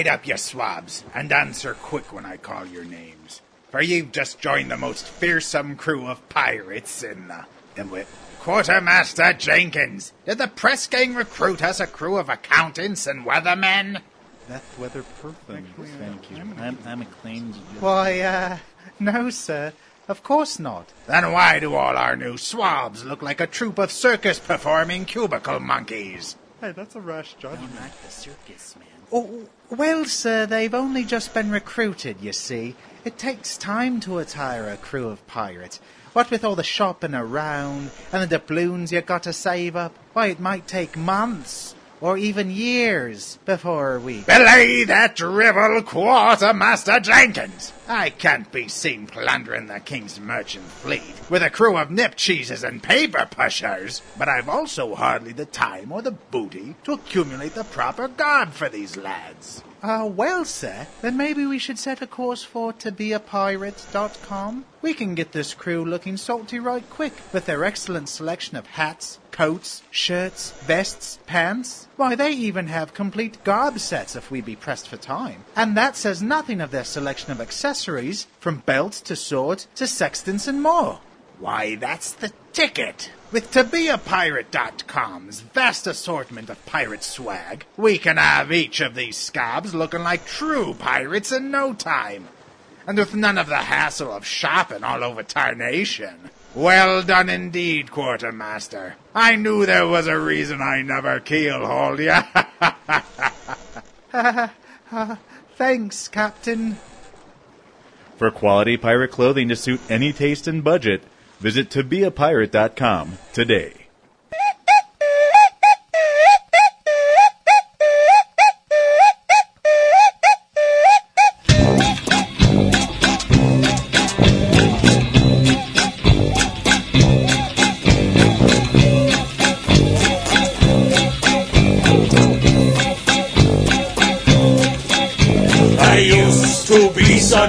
Step up, you swabs, and answer quick when I call your names. For you've just joined the most fearsome crew of pirates in the... in wi- Quartermaster Jenkins, did the press gang recruit us a crew of accountants and weathermen? That's weather perfect. Thank you. I'm, I'm acclaimed. Why, uh, no, sir. Of course not. Then why do all our new swabs look like a troop of circus performing cubicle monkeys? Hey, that's a rash judgment. No, not the circus, man. Oh, well, sir, they've only just been recruited, you see. It takes time to attire a crew of pirates. What with all the shopping around and the doubloons you got to save up, why, it might take months or even years before we. Belay that drivel, Quartermaster Jenkins! I can't be seen plundering the King's merchant fleet with a crew of nip cheeses and paper pushers, but I've also hardly the time or the booty to accumulate the proper garb for these lads. Ah, well, sir, then maybe we should set a course for tobeapirate.com. We can get this crew looking salty right quick with their excellent selection of hats, coats, shirts, vests, pants. Why, they even have complete garb sets if we be pressed for time. And that says nothing of their selection of accessories, from belts to sword to sextants and more. Why, that's the ticket. With ToBeAPirate.com's vast assortment of pirate swag, we can have each of these scabs looking like true pirates in no time. And with none of the hassle of shopping all over Tarnation. Well done indeed, Quartermaster. I knew there was a reason I never keelhauled ya. Thanks, Captain. For quality pirate clothing to suit any taste and budget, visit tobeapirate.com today.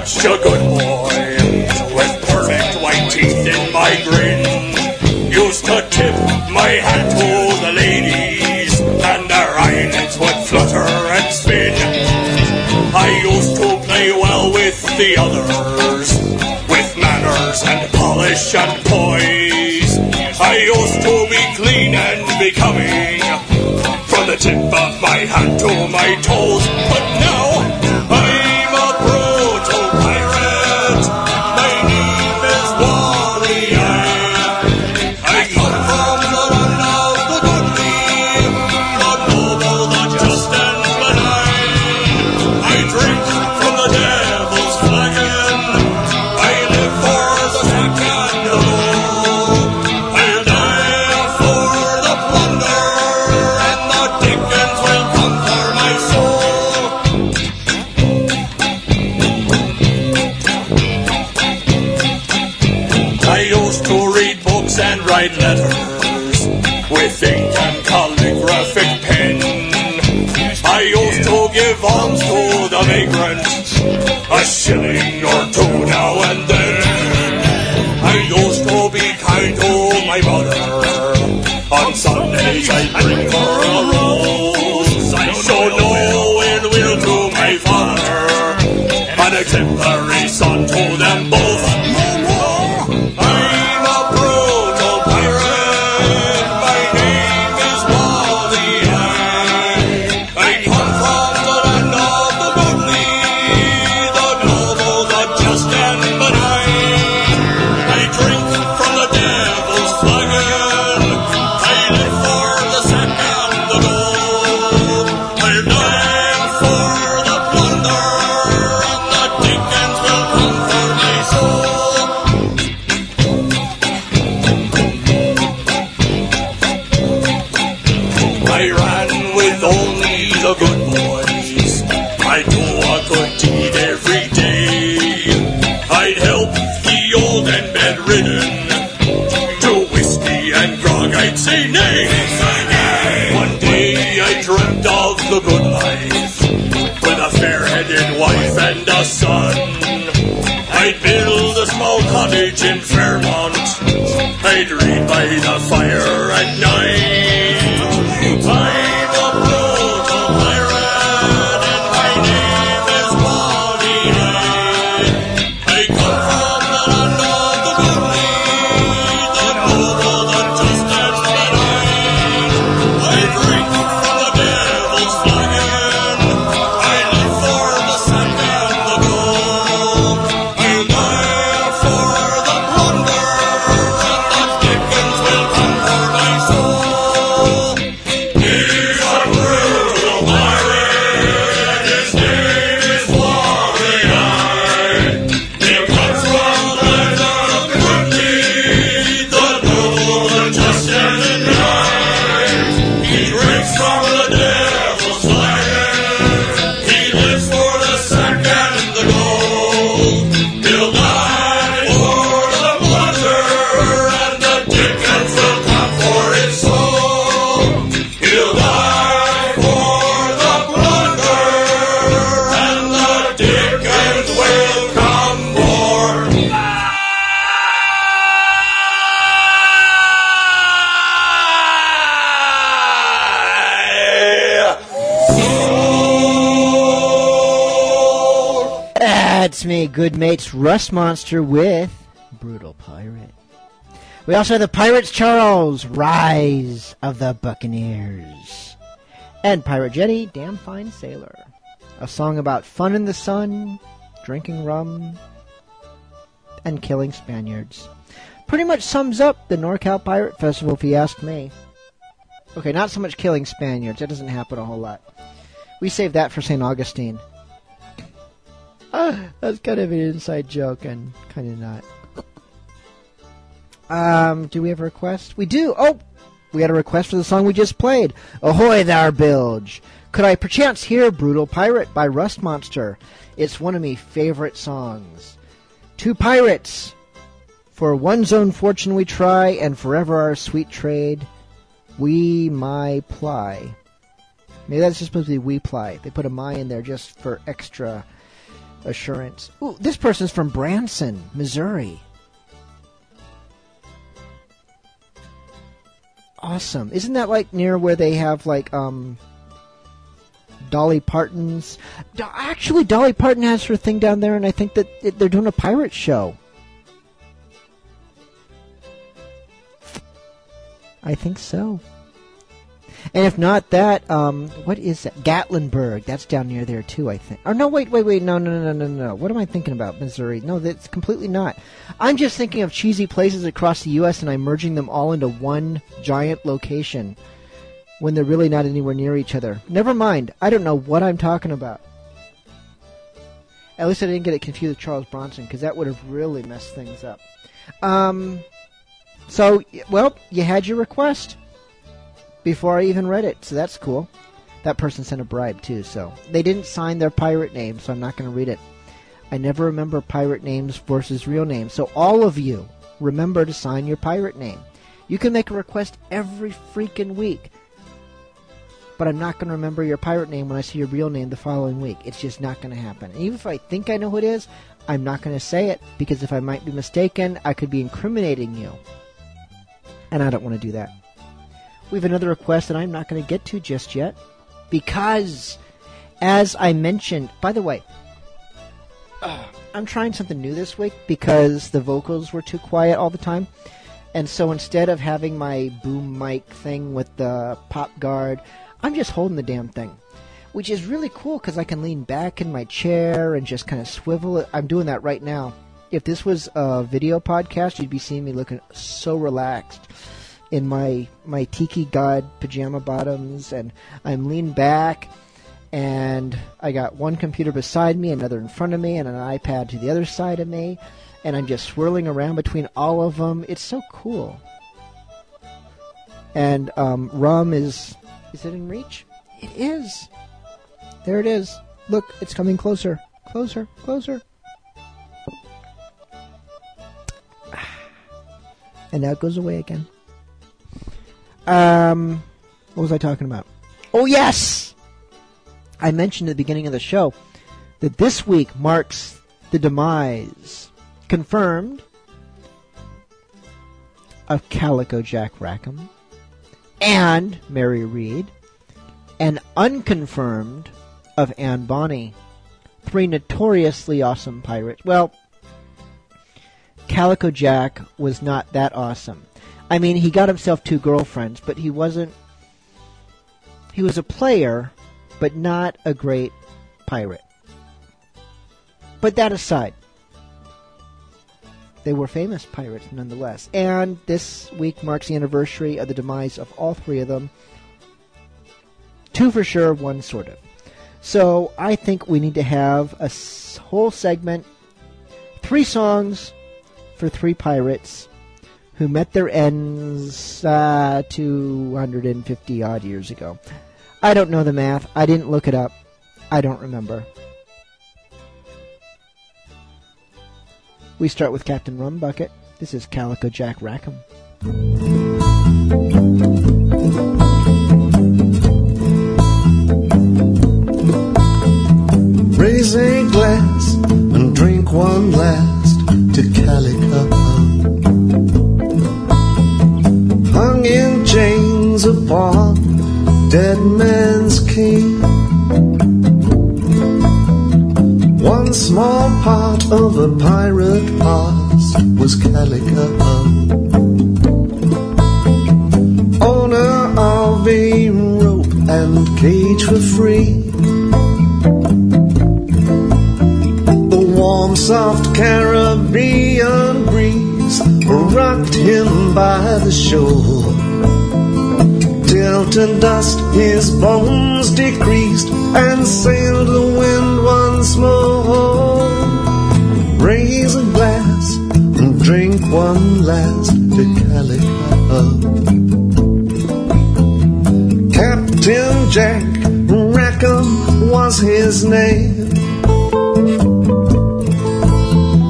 Such a good boy with perfect white teeth in my grin. Used to tip my hat to the ladies and their eyelids would flutter and spin. I used to play well with the others with manners and polish and poise. I used to be clean and becoming from the tip of my hat to my toes. But alms to the vagrants, a shilling or two now and Rust Monster with Brutal Pirate. We also have the Pirates Charles, Rise of the Buccaneers. And Pirate Jenny, Damn Fine Sailor. A song about fun in the sun, drinking rum, and killing Spaniards. Pretty much sums up the NorCal Pirate Festival if you ask me. Okay, not so much killing Spaniards, that doesn't happen a whole lot. We saved that for St. Augustine. That's kind of an inside joke and kind of not. Um, do we have a request? We do. Oh, we had a request for the song we just played. Ahoy there, Bilge! Could I perchance hear "Brutal Pirate" by Rust Monster? It's one of me favorite songs. Two pirates, for one's own fortune we try, and forever our sweet trade, we my ply. Maybe that's just supposed to be we ply. They put a my in there just for extra assurance. Ooh, this person's from Branson, Missouri. Awesome. Isn't that like near where they have like um Dolly Parton's Do- Actually Dolly Parton has her thing down there and I think that it, they're doing a pirate show. I think so. And if not that, um, what is that? Gatlinburg. That's down near there too, I think. Or no, wait, wait, wait. No, no, no, no, no, no. What am I thinking about? Missouri? No, that's completely not. I'm just thinking of cheesy places across the U.S. and I'm merging them all into one giant location when they're really not anywhere near each other. Never mind. I don't know what I'm talking about. At least I didn't get it confused with Charles Bronson because that would have really messed things up. Um, so, well, you had your request before I even read it, so that's cool. That person sent a bribe too, so they didn't sign their pirate name, so I'm not going to read it. I never remember pirate names versus real names, so all of you remember to sign your pirate name. You can make a request every freaking week, but I'm not going to remember your pirate name when I see your real name the following week. It's just not going to happen. And even if I think I know who it is, I'm not going to say it because if I might be mistaken, I could be incriminating you. And I don't want to do that. We have another request that I'm not going to get to just yet because, as I mentioned, by the way, I'm trying something new this week because the vocals were too quiet all the time. And so instead of having my boom mic thing with the pop guard, I'm just holding the damn thing. Which is really cool because I can lean back in my chair and just kind of swivel it. I'm doing that right now. If this was a video podcast, you'd be seeing me looking so relaxed in my my tiki god pajama bottoms and I'm leaned back and I got one computer beside me, another in front of me, and an iPad to the other side of me, and I'm just swirling around between all of them. It's so cool. And um, rum is is it in reach? It is. There it is. Look, it's coming closer, closer, closer. And now it goes away again. Um, what was I talking about? Oh, yes! I mentioned at the beginning of the show that this week marks the demise, confirmed, of Calico Jack Rackham and Mary Read, and unconfirmed of Anne Bonny. Three notoriously awesome pirates. Well, Calico Jack was not that awesome. I mean, he got himself two girlfriends, but he wasn't. He was a player, but not a great pirate. But that aside, they were famous pirates nonetheless. And this week marks the anniversary of the demise of all three of them. Two for sure, one sort of. So I think we need to have a whole segment, three songs for three pirates who met their ends uh, 250 odd years ago. I don't know the math. I didn't look it up. I don't remember. We start with Captain Rumbucket. This is Calico Jack Rackham. Raise a glass and drink one last to Calico. Chains dead man's. One One small part of a pirate past was Calico. Owner of a rope and cage for free. The warm, soft Caribbean breeze rocked him by the shore. Till to dust his bones decreased and sailed the wind once more. Raise a glass and drink one last to Calico. Captain Jack Rackham was his name.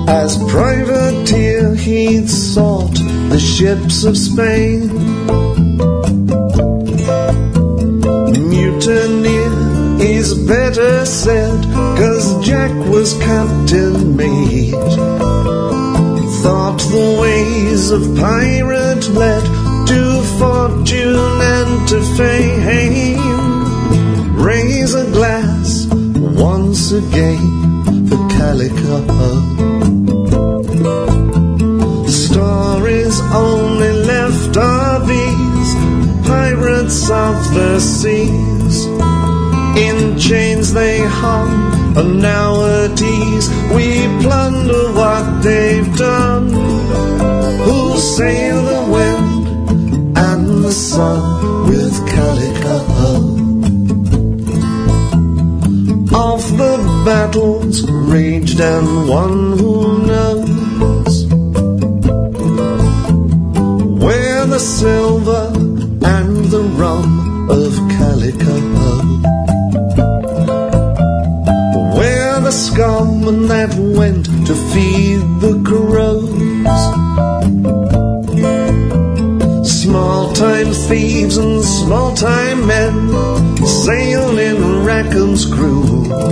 As privateer, he'd sought the ships of Spain. Said, cause Jack was captain mate. Thought the ways of pirate led to fortune and to fame. Raise a glass once again for Calico. Stories only left are these pirates of the seas. In chains they hung, and nowadays we plunder what they've done. Who'll sail the wind and the sun with Calico? Of the battles raged and won, who in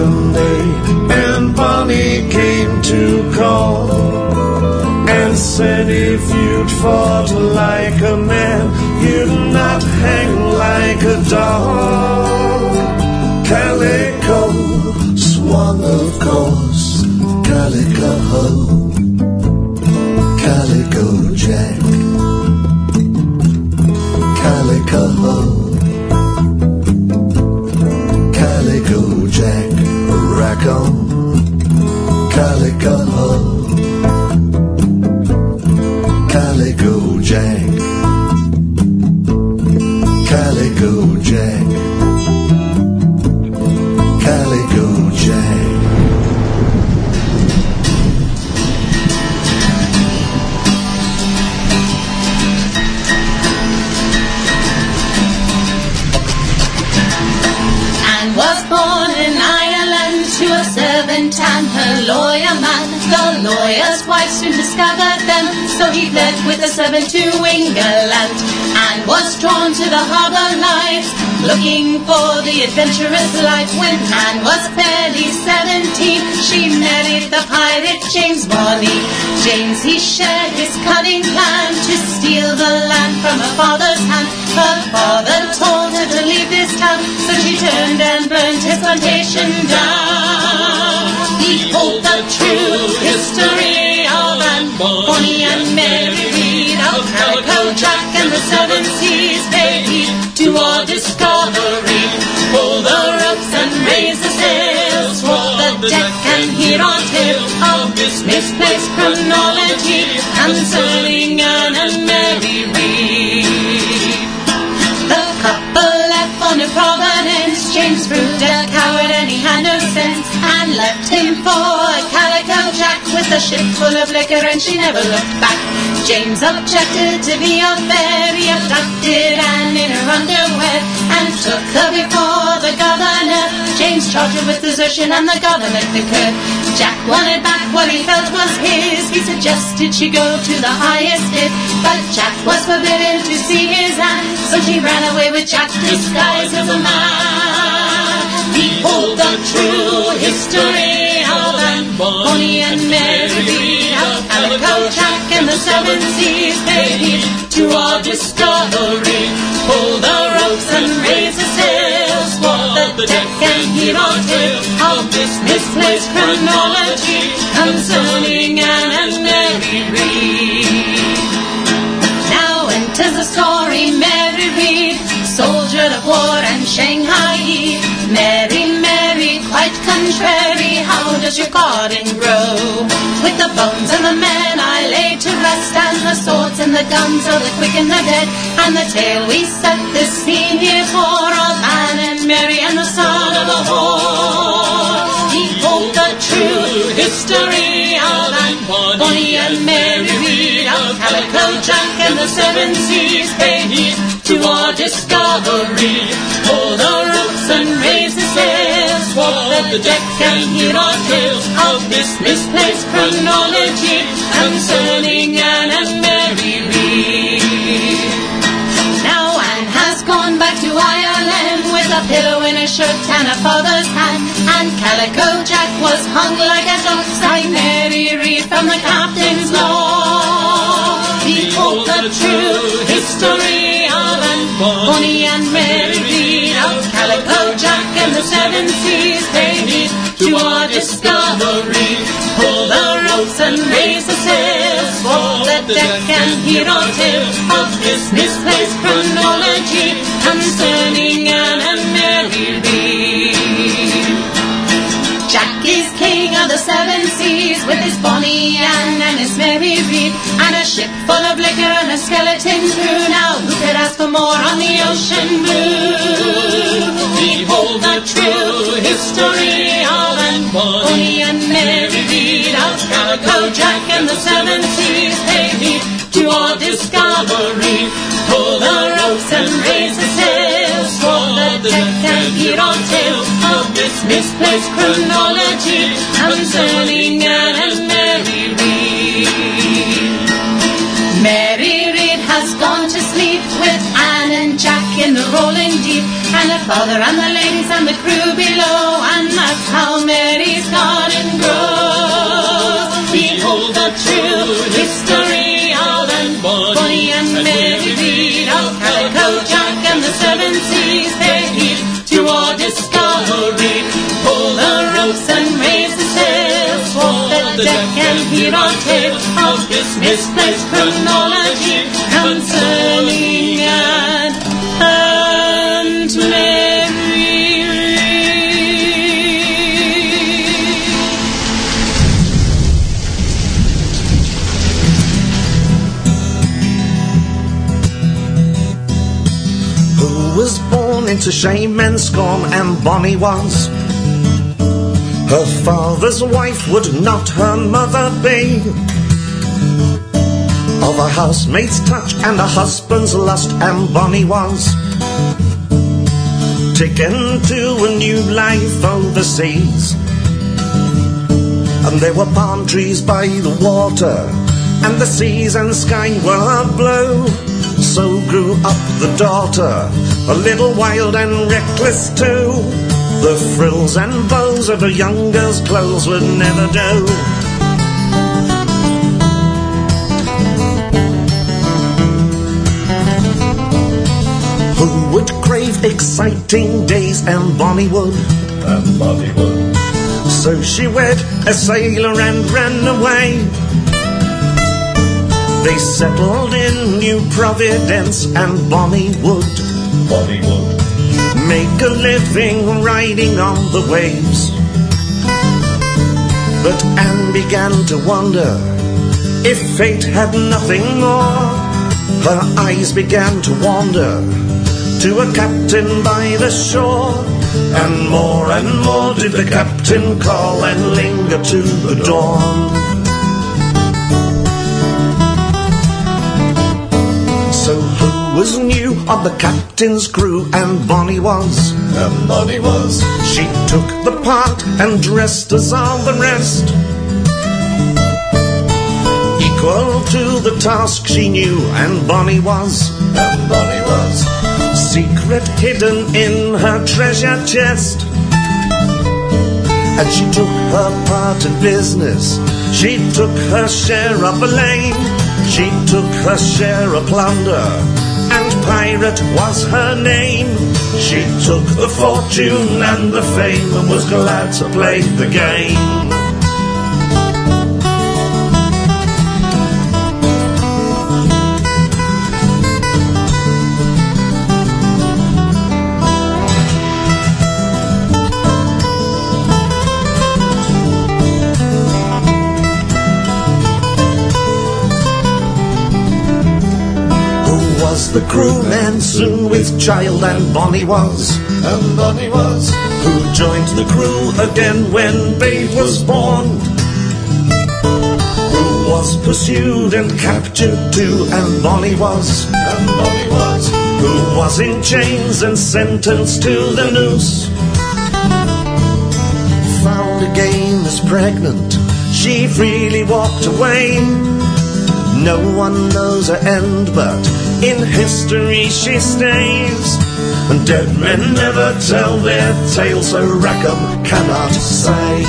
and Bonny came to call and said if you'd fought like a James, he shared his cunning plan to steal the land from her father's hand. Her father told her to leave this town, so she turned and burned his plantation down. Behold the true history of Anne Bonny and Mary Read, of Calico Jack and the Seven Seas heed to our discovery. Pull the ropes and raise the sails, swap the deck and hear our tale of this misplaced chronology concerning Anne and Mary Read. The couple left on New Providence. James proved a coward and he had no sense left him for a Calico Jack with a ship full of liquor and she never looked back. James objected to be. He abducted Anne in her underwear and took her before the governor. James charged her with desertion and the governor concurred. Jack wanted back what he felt was his. He suggested she go to the highest bid, but Jack was forbidden to see his Anne, so she ran away with Jack disguised as a man. Behold the true history of Anne Bonny and Mary Read, of Calico and the Seven Seas they heed to our discovery. Pull the ropes and raise the sails, swap the deck and hear our tale of this misplaced chronology concerning Anne and Mary Read. Now enters the story, Mary Read, soldier of war and Shanghai. Mary, Mary, quite contrary, how does your garden grow? With the bones and the men I lay to rest, and the swords and the guns of the quick and the dead, and the tale we set this scene here for of Anne and Mary and the son of a whore. Behold the true history of Anne Bonny and Mary Read, of Calico Jack and the Seven Seas they heed to our discovery. Pull the ropes and the deck and hear our tales of this misplaced chronology concerning Anne and Mary Read. Now Anne has gone back to Ireland with a pillow in her shirt and a father's hand, and Calico Jack was hung like a dog like Mary Read from the captain's law. Behold the true history of Anne Bonny and Mary Calico Jack and the Seven Seas they heed to our discovery. Pull the ropes and raise the sails, swap the deck and hear our tale of this misplaced chronology concerning Anne and Mary Read. Jack is king of the seven with his bonny Anne and his Mary Read and a ship full of liquor and a skeleton crew. Now who could ask for more on the ocean blue? Behold the true history of Anne Bonny and Mary Read of Calico Jack and the seven seas they lead to our discovery. Pull the ropes and raise the sails, deck and hear our tale of this misplaced chronology concerning Anne and Mary Read. Mary Read has gone to sleep with Anne and Jack in the rolling deep, and her father and the ladies and the crew below, and that's how Mary's garden grows. Hear our tale of this misplaced chronology concerning Anne and Mary Who was born into shame and scorn, and Bonny was. Her father's wife would not her mother be. Of a housemaid's touch and a husband's lust, and Bonny was. taken to a new life overseas. And there were palm trees by the water, and the seas and sky were blue. So grew up the daughter, a little wild and reckless too. The frills and bows of a young girl's clothes would never do. Who would crave exciting days and Bonnywood? And Bonnywood. So she wed a sailor and ran away. They settled in New Providence and Bonnywood. Bonnywood. Make a living riding on the waves. But Anne began to wonder if fate had nothing more. Her eyes began to wander to a captain by the shore. And more and more did the captain call and linger to the dawn. Was new on the captain's crew? And Bonny was. And Bonny was. She took the part and dressed as all the rest. Equal to the task she knew, and Bonny was. And Bonny was. Secret hidden in her treasure chest. And she took her part in business. She took her share of blame. She took her share of plunder. Pirate was her name. She took the fortune and the fame and was glad to play the game. The crewman soon with child and Bonny was? And Bonny was. Who joined the crew again when babe was born? Who was pursued and captured too and Bonny was? And Bonny was. Who was in chains and sentenced to the noose? Found again as pregnant, she freely walked away. No one knows her end, but in history she stays. And dead men never tell their tales, so Rackham cannot say.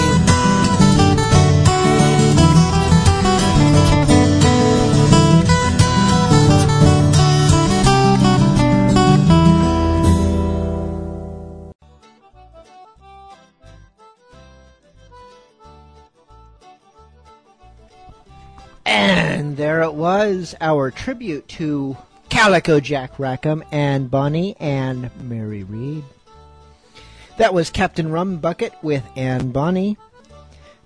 And there it was, our tribute to Calico Jack Rackham and Bonny and Mary Read. That was Captain Rum Bucket with Anne Bonny,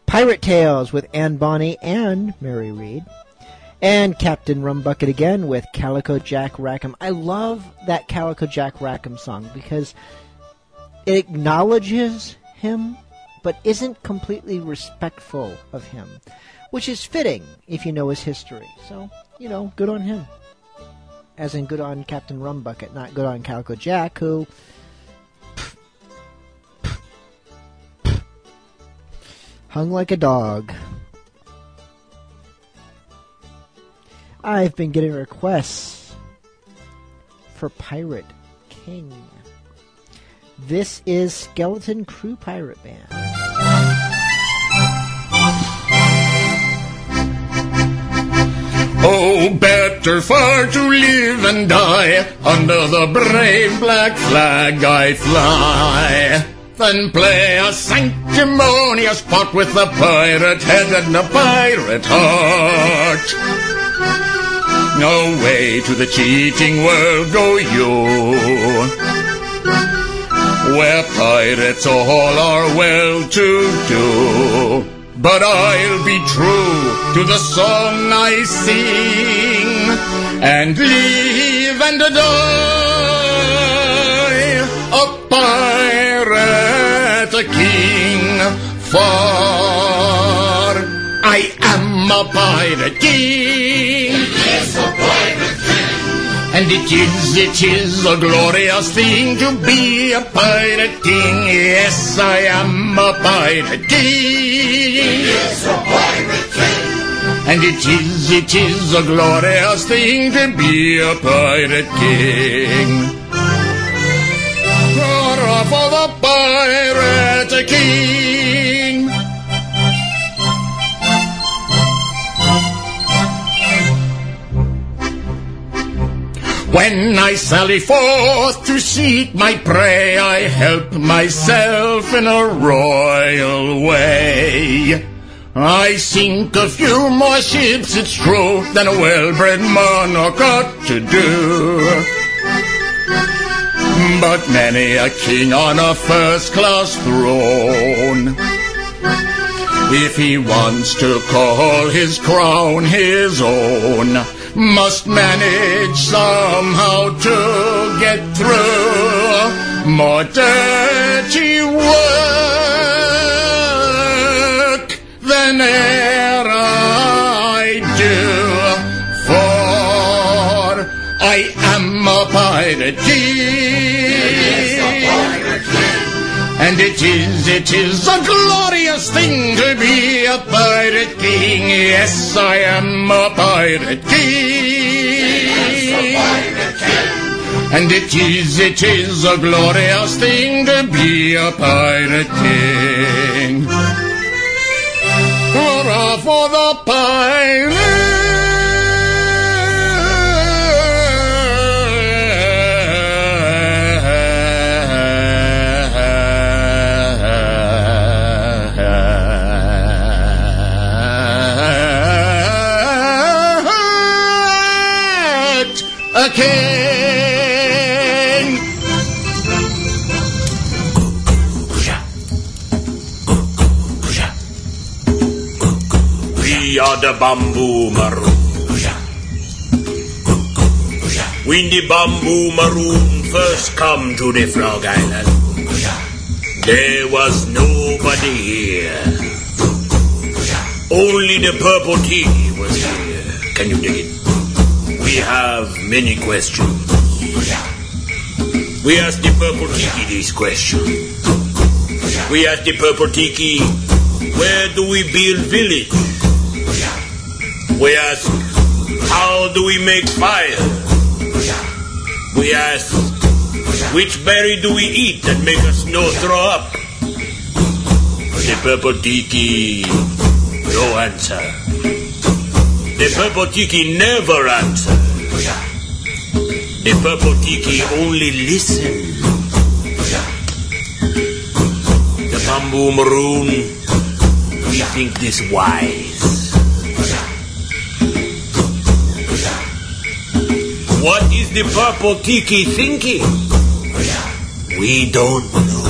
Pirate Tales with Anne Bonny and Mary Read, and Captain Rum Bucket again with Calico Jack Rackham. I love that Calico Jack Rackham song because it acknowledges him but isn't completely respectful of him, which is fitting if you know his history. So, you know, good on him. As in good on Captain Rumbucket, not good on Calico Jack, who hung like a dog. I've been getting requests for Pirate King. This is Skeleton Crew Pirate Band. Oh, far to live and die under the brave black flag I fly than play a sanctimonious part with a pirate head and a pirate heart. No way to the cheating world go you, where pirates all are well to do. But I'll be true to the song I sing and live and die a pirate king. For I am a pirate king. Yes, a pirate king. And it is, it is a glorious thing to be a pirate king. Yes, I am a pirate king. Yes, a pirate king. And it is, it is a glorious thing to be a pirate king. Hurrah for the pirate king. When I sally forth to seek my prey, I help myself in a royal way. I sink a few more ships, it's true, than a well-bred monarch ought to do. But many a king on a first-class throne, if he wants to call his crown his own, must manage somehow to get through more dirty work than e'er I do. For I am a pirate king. And it is, it is a glorious thing to be a pirate king. Yes, I am a pirate king. And it is, it is a glorious thing to be a pirate king. Hurrah for the pirate The Bamboo Maroon. When the Bamboo Maroon first come to the Frog Island, there was nobody here. Only the Purple Tiki was here. Can you dig it? We have many questions. We ask the Purple Tiki this question. We ask the Purple Tiki, where do we build village? We ask, how do we make fire? We ask, which berry do we eat that make us no throw up? The purple tiki, no answer. The purple tiki never answer. The purple tiki only listen. The bamboo maroon, we think this wise. Is the purple tiki thinking? Oh, we don't know.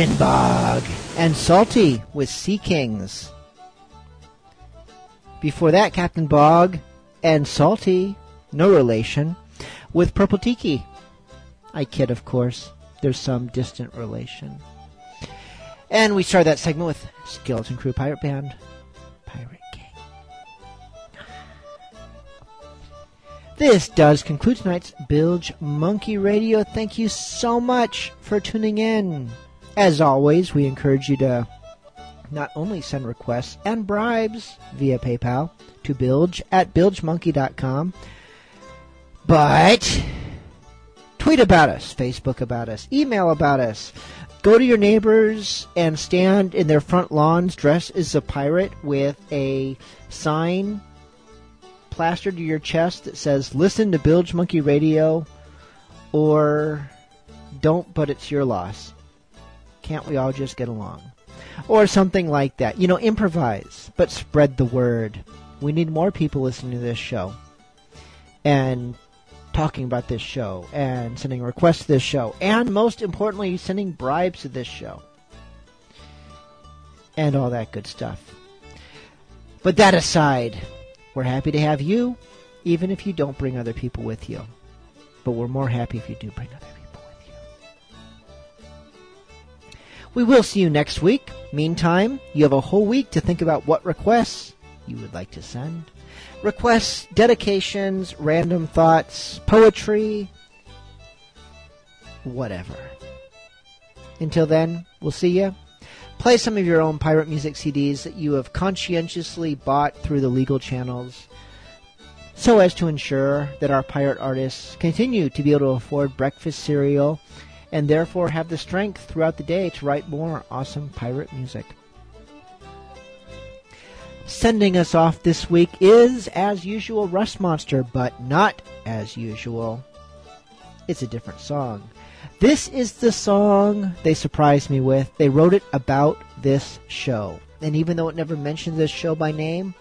Captain Bog, and Salty with Sea Kings. Before that, Captain Bog and Salty, no relation, with Purple Tiki. I kid, of course. There's some distant relation. And we started that segment with Skeleton Crew Pirate Band, Pirate King. This does conclude tonight's Bilge Monkey Radio. Thank you so much for tuning in. As always, we encourage you to not only send requests and bribes via PayPal to bilge at bilgemonkey.com, but tweet about us, Facebook about us, email about us. Go to your neighbors and stand in their front lawns dressed as a pirate with a sign plastered to your chest that says, Listen to Bilge Monkey Radio or Don't, but it's your loss. Can't we all just get along? Or something like that. You know, improvise, but spread the word. We need more people listening to this show and talking about this show and sending requests to this show. And most importantly, sending bribes to this show. And all that good stuff. But that aside, we're happy to have you, even if you don't bring other people with you. But we're more happy if you do bring other people We will see you next week. Meantime, you have a whole week to think about what requests you would like to send. Requests, dedications, random thoughts, poetry, whatever. Until then, we'll see you. Play some of your own pirate music CDs that you have conscientiously bought through the legal channels so as to ensure that our pirate artists continue to be able to afford breakfast cereal and therefore have the strength throughout the day to write more awesome pirate music. Sending us off this week is, as usual, Rust Monster, but not as usual. It's a different song. This is the song they surprised me with. They wrote it about this show. And even though it never mentions this show by name,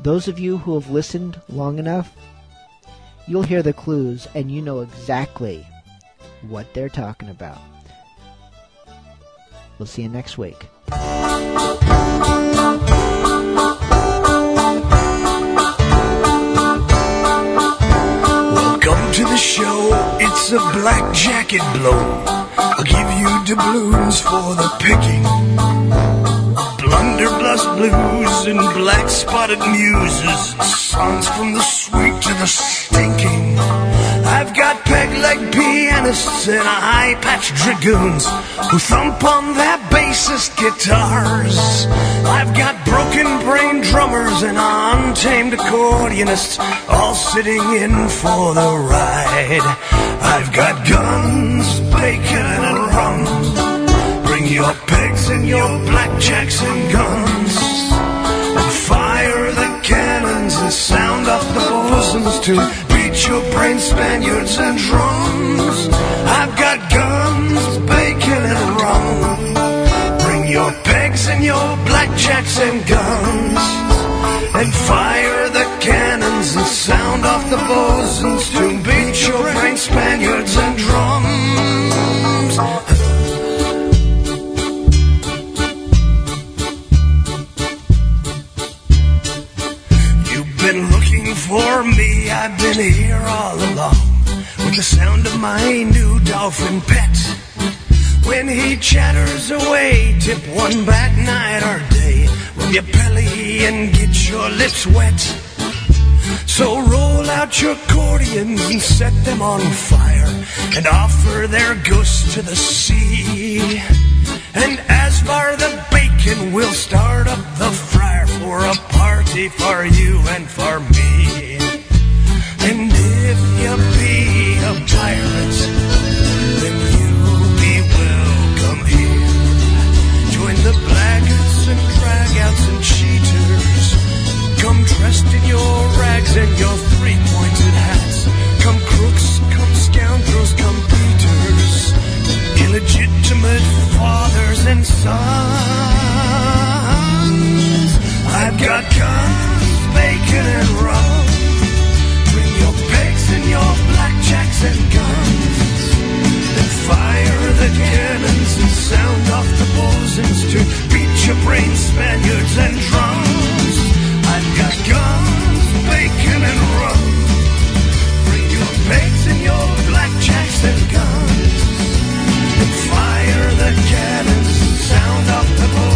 those of you who have listened long enough, you'll hear the clues and you know exactly what they're talking about. We'll see you next week. Welcome to the show, it's a black jacket blow. I'll give you doubloons for the picking. Blunderbuss blues and black spotted muses, songs from the sweet to the stinking. I've got peg leg pianists and high patch dragoons who thump on their bassist guitars. I've got broken brain drummers and untamed accordionists all sitting in for the ride. I've got guns, bacon, and rum. Your pegs and your blackjacks and guns. And fire the cannons and sound off the bosoms to beat your brain Spaniards and drums. I've got guns, bacon, and rum. Bring your pegs and your blackjacks and guns. And fire the cannons and sound off the bosoms to beat your brain Spaniards and drums. For me, I've been here all along. With the sound of my new dolphin pet. When he chatters away, tip one back night or day. Rub your belly and get your lips wet. So roll out your accordions and set them on fire. And offer their ghosts to the sea. And as for the bacon, we'll start up the fryer for a party for you and for me. And if you be a pirate, then you'll be welcome here. Join the blackguards and dragouts and cheaters. Come dressed in your rags and your three-pointed hats. Come crooks, come scoundrels, come legitimate fathers and sons. I've got guns, bacon and rum. Bring your pigs and your blackjacks and guns. Then fire the cannons and sound off the bullsins to beat your brain Spaniards and drums. I've got guns, bacon and rum. Bring your pigs and your blackjacks and guns the cannons sound of the bull.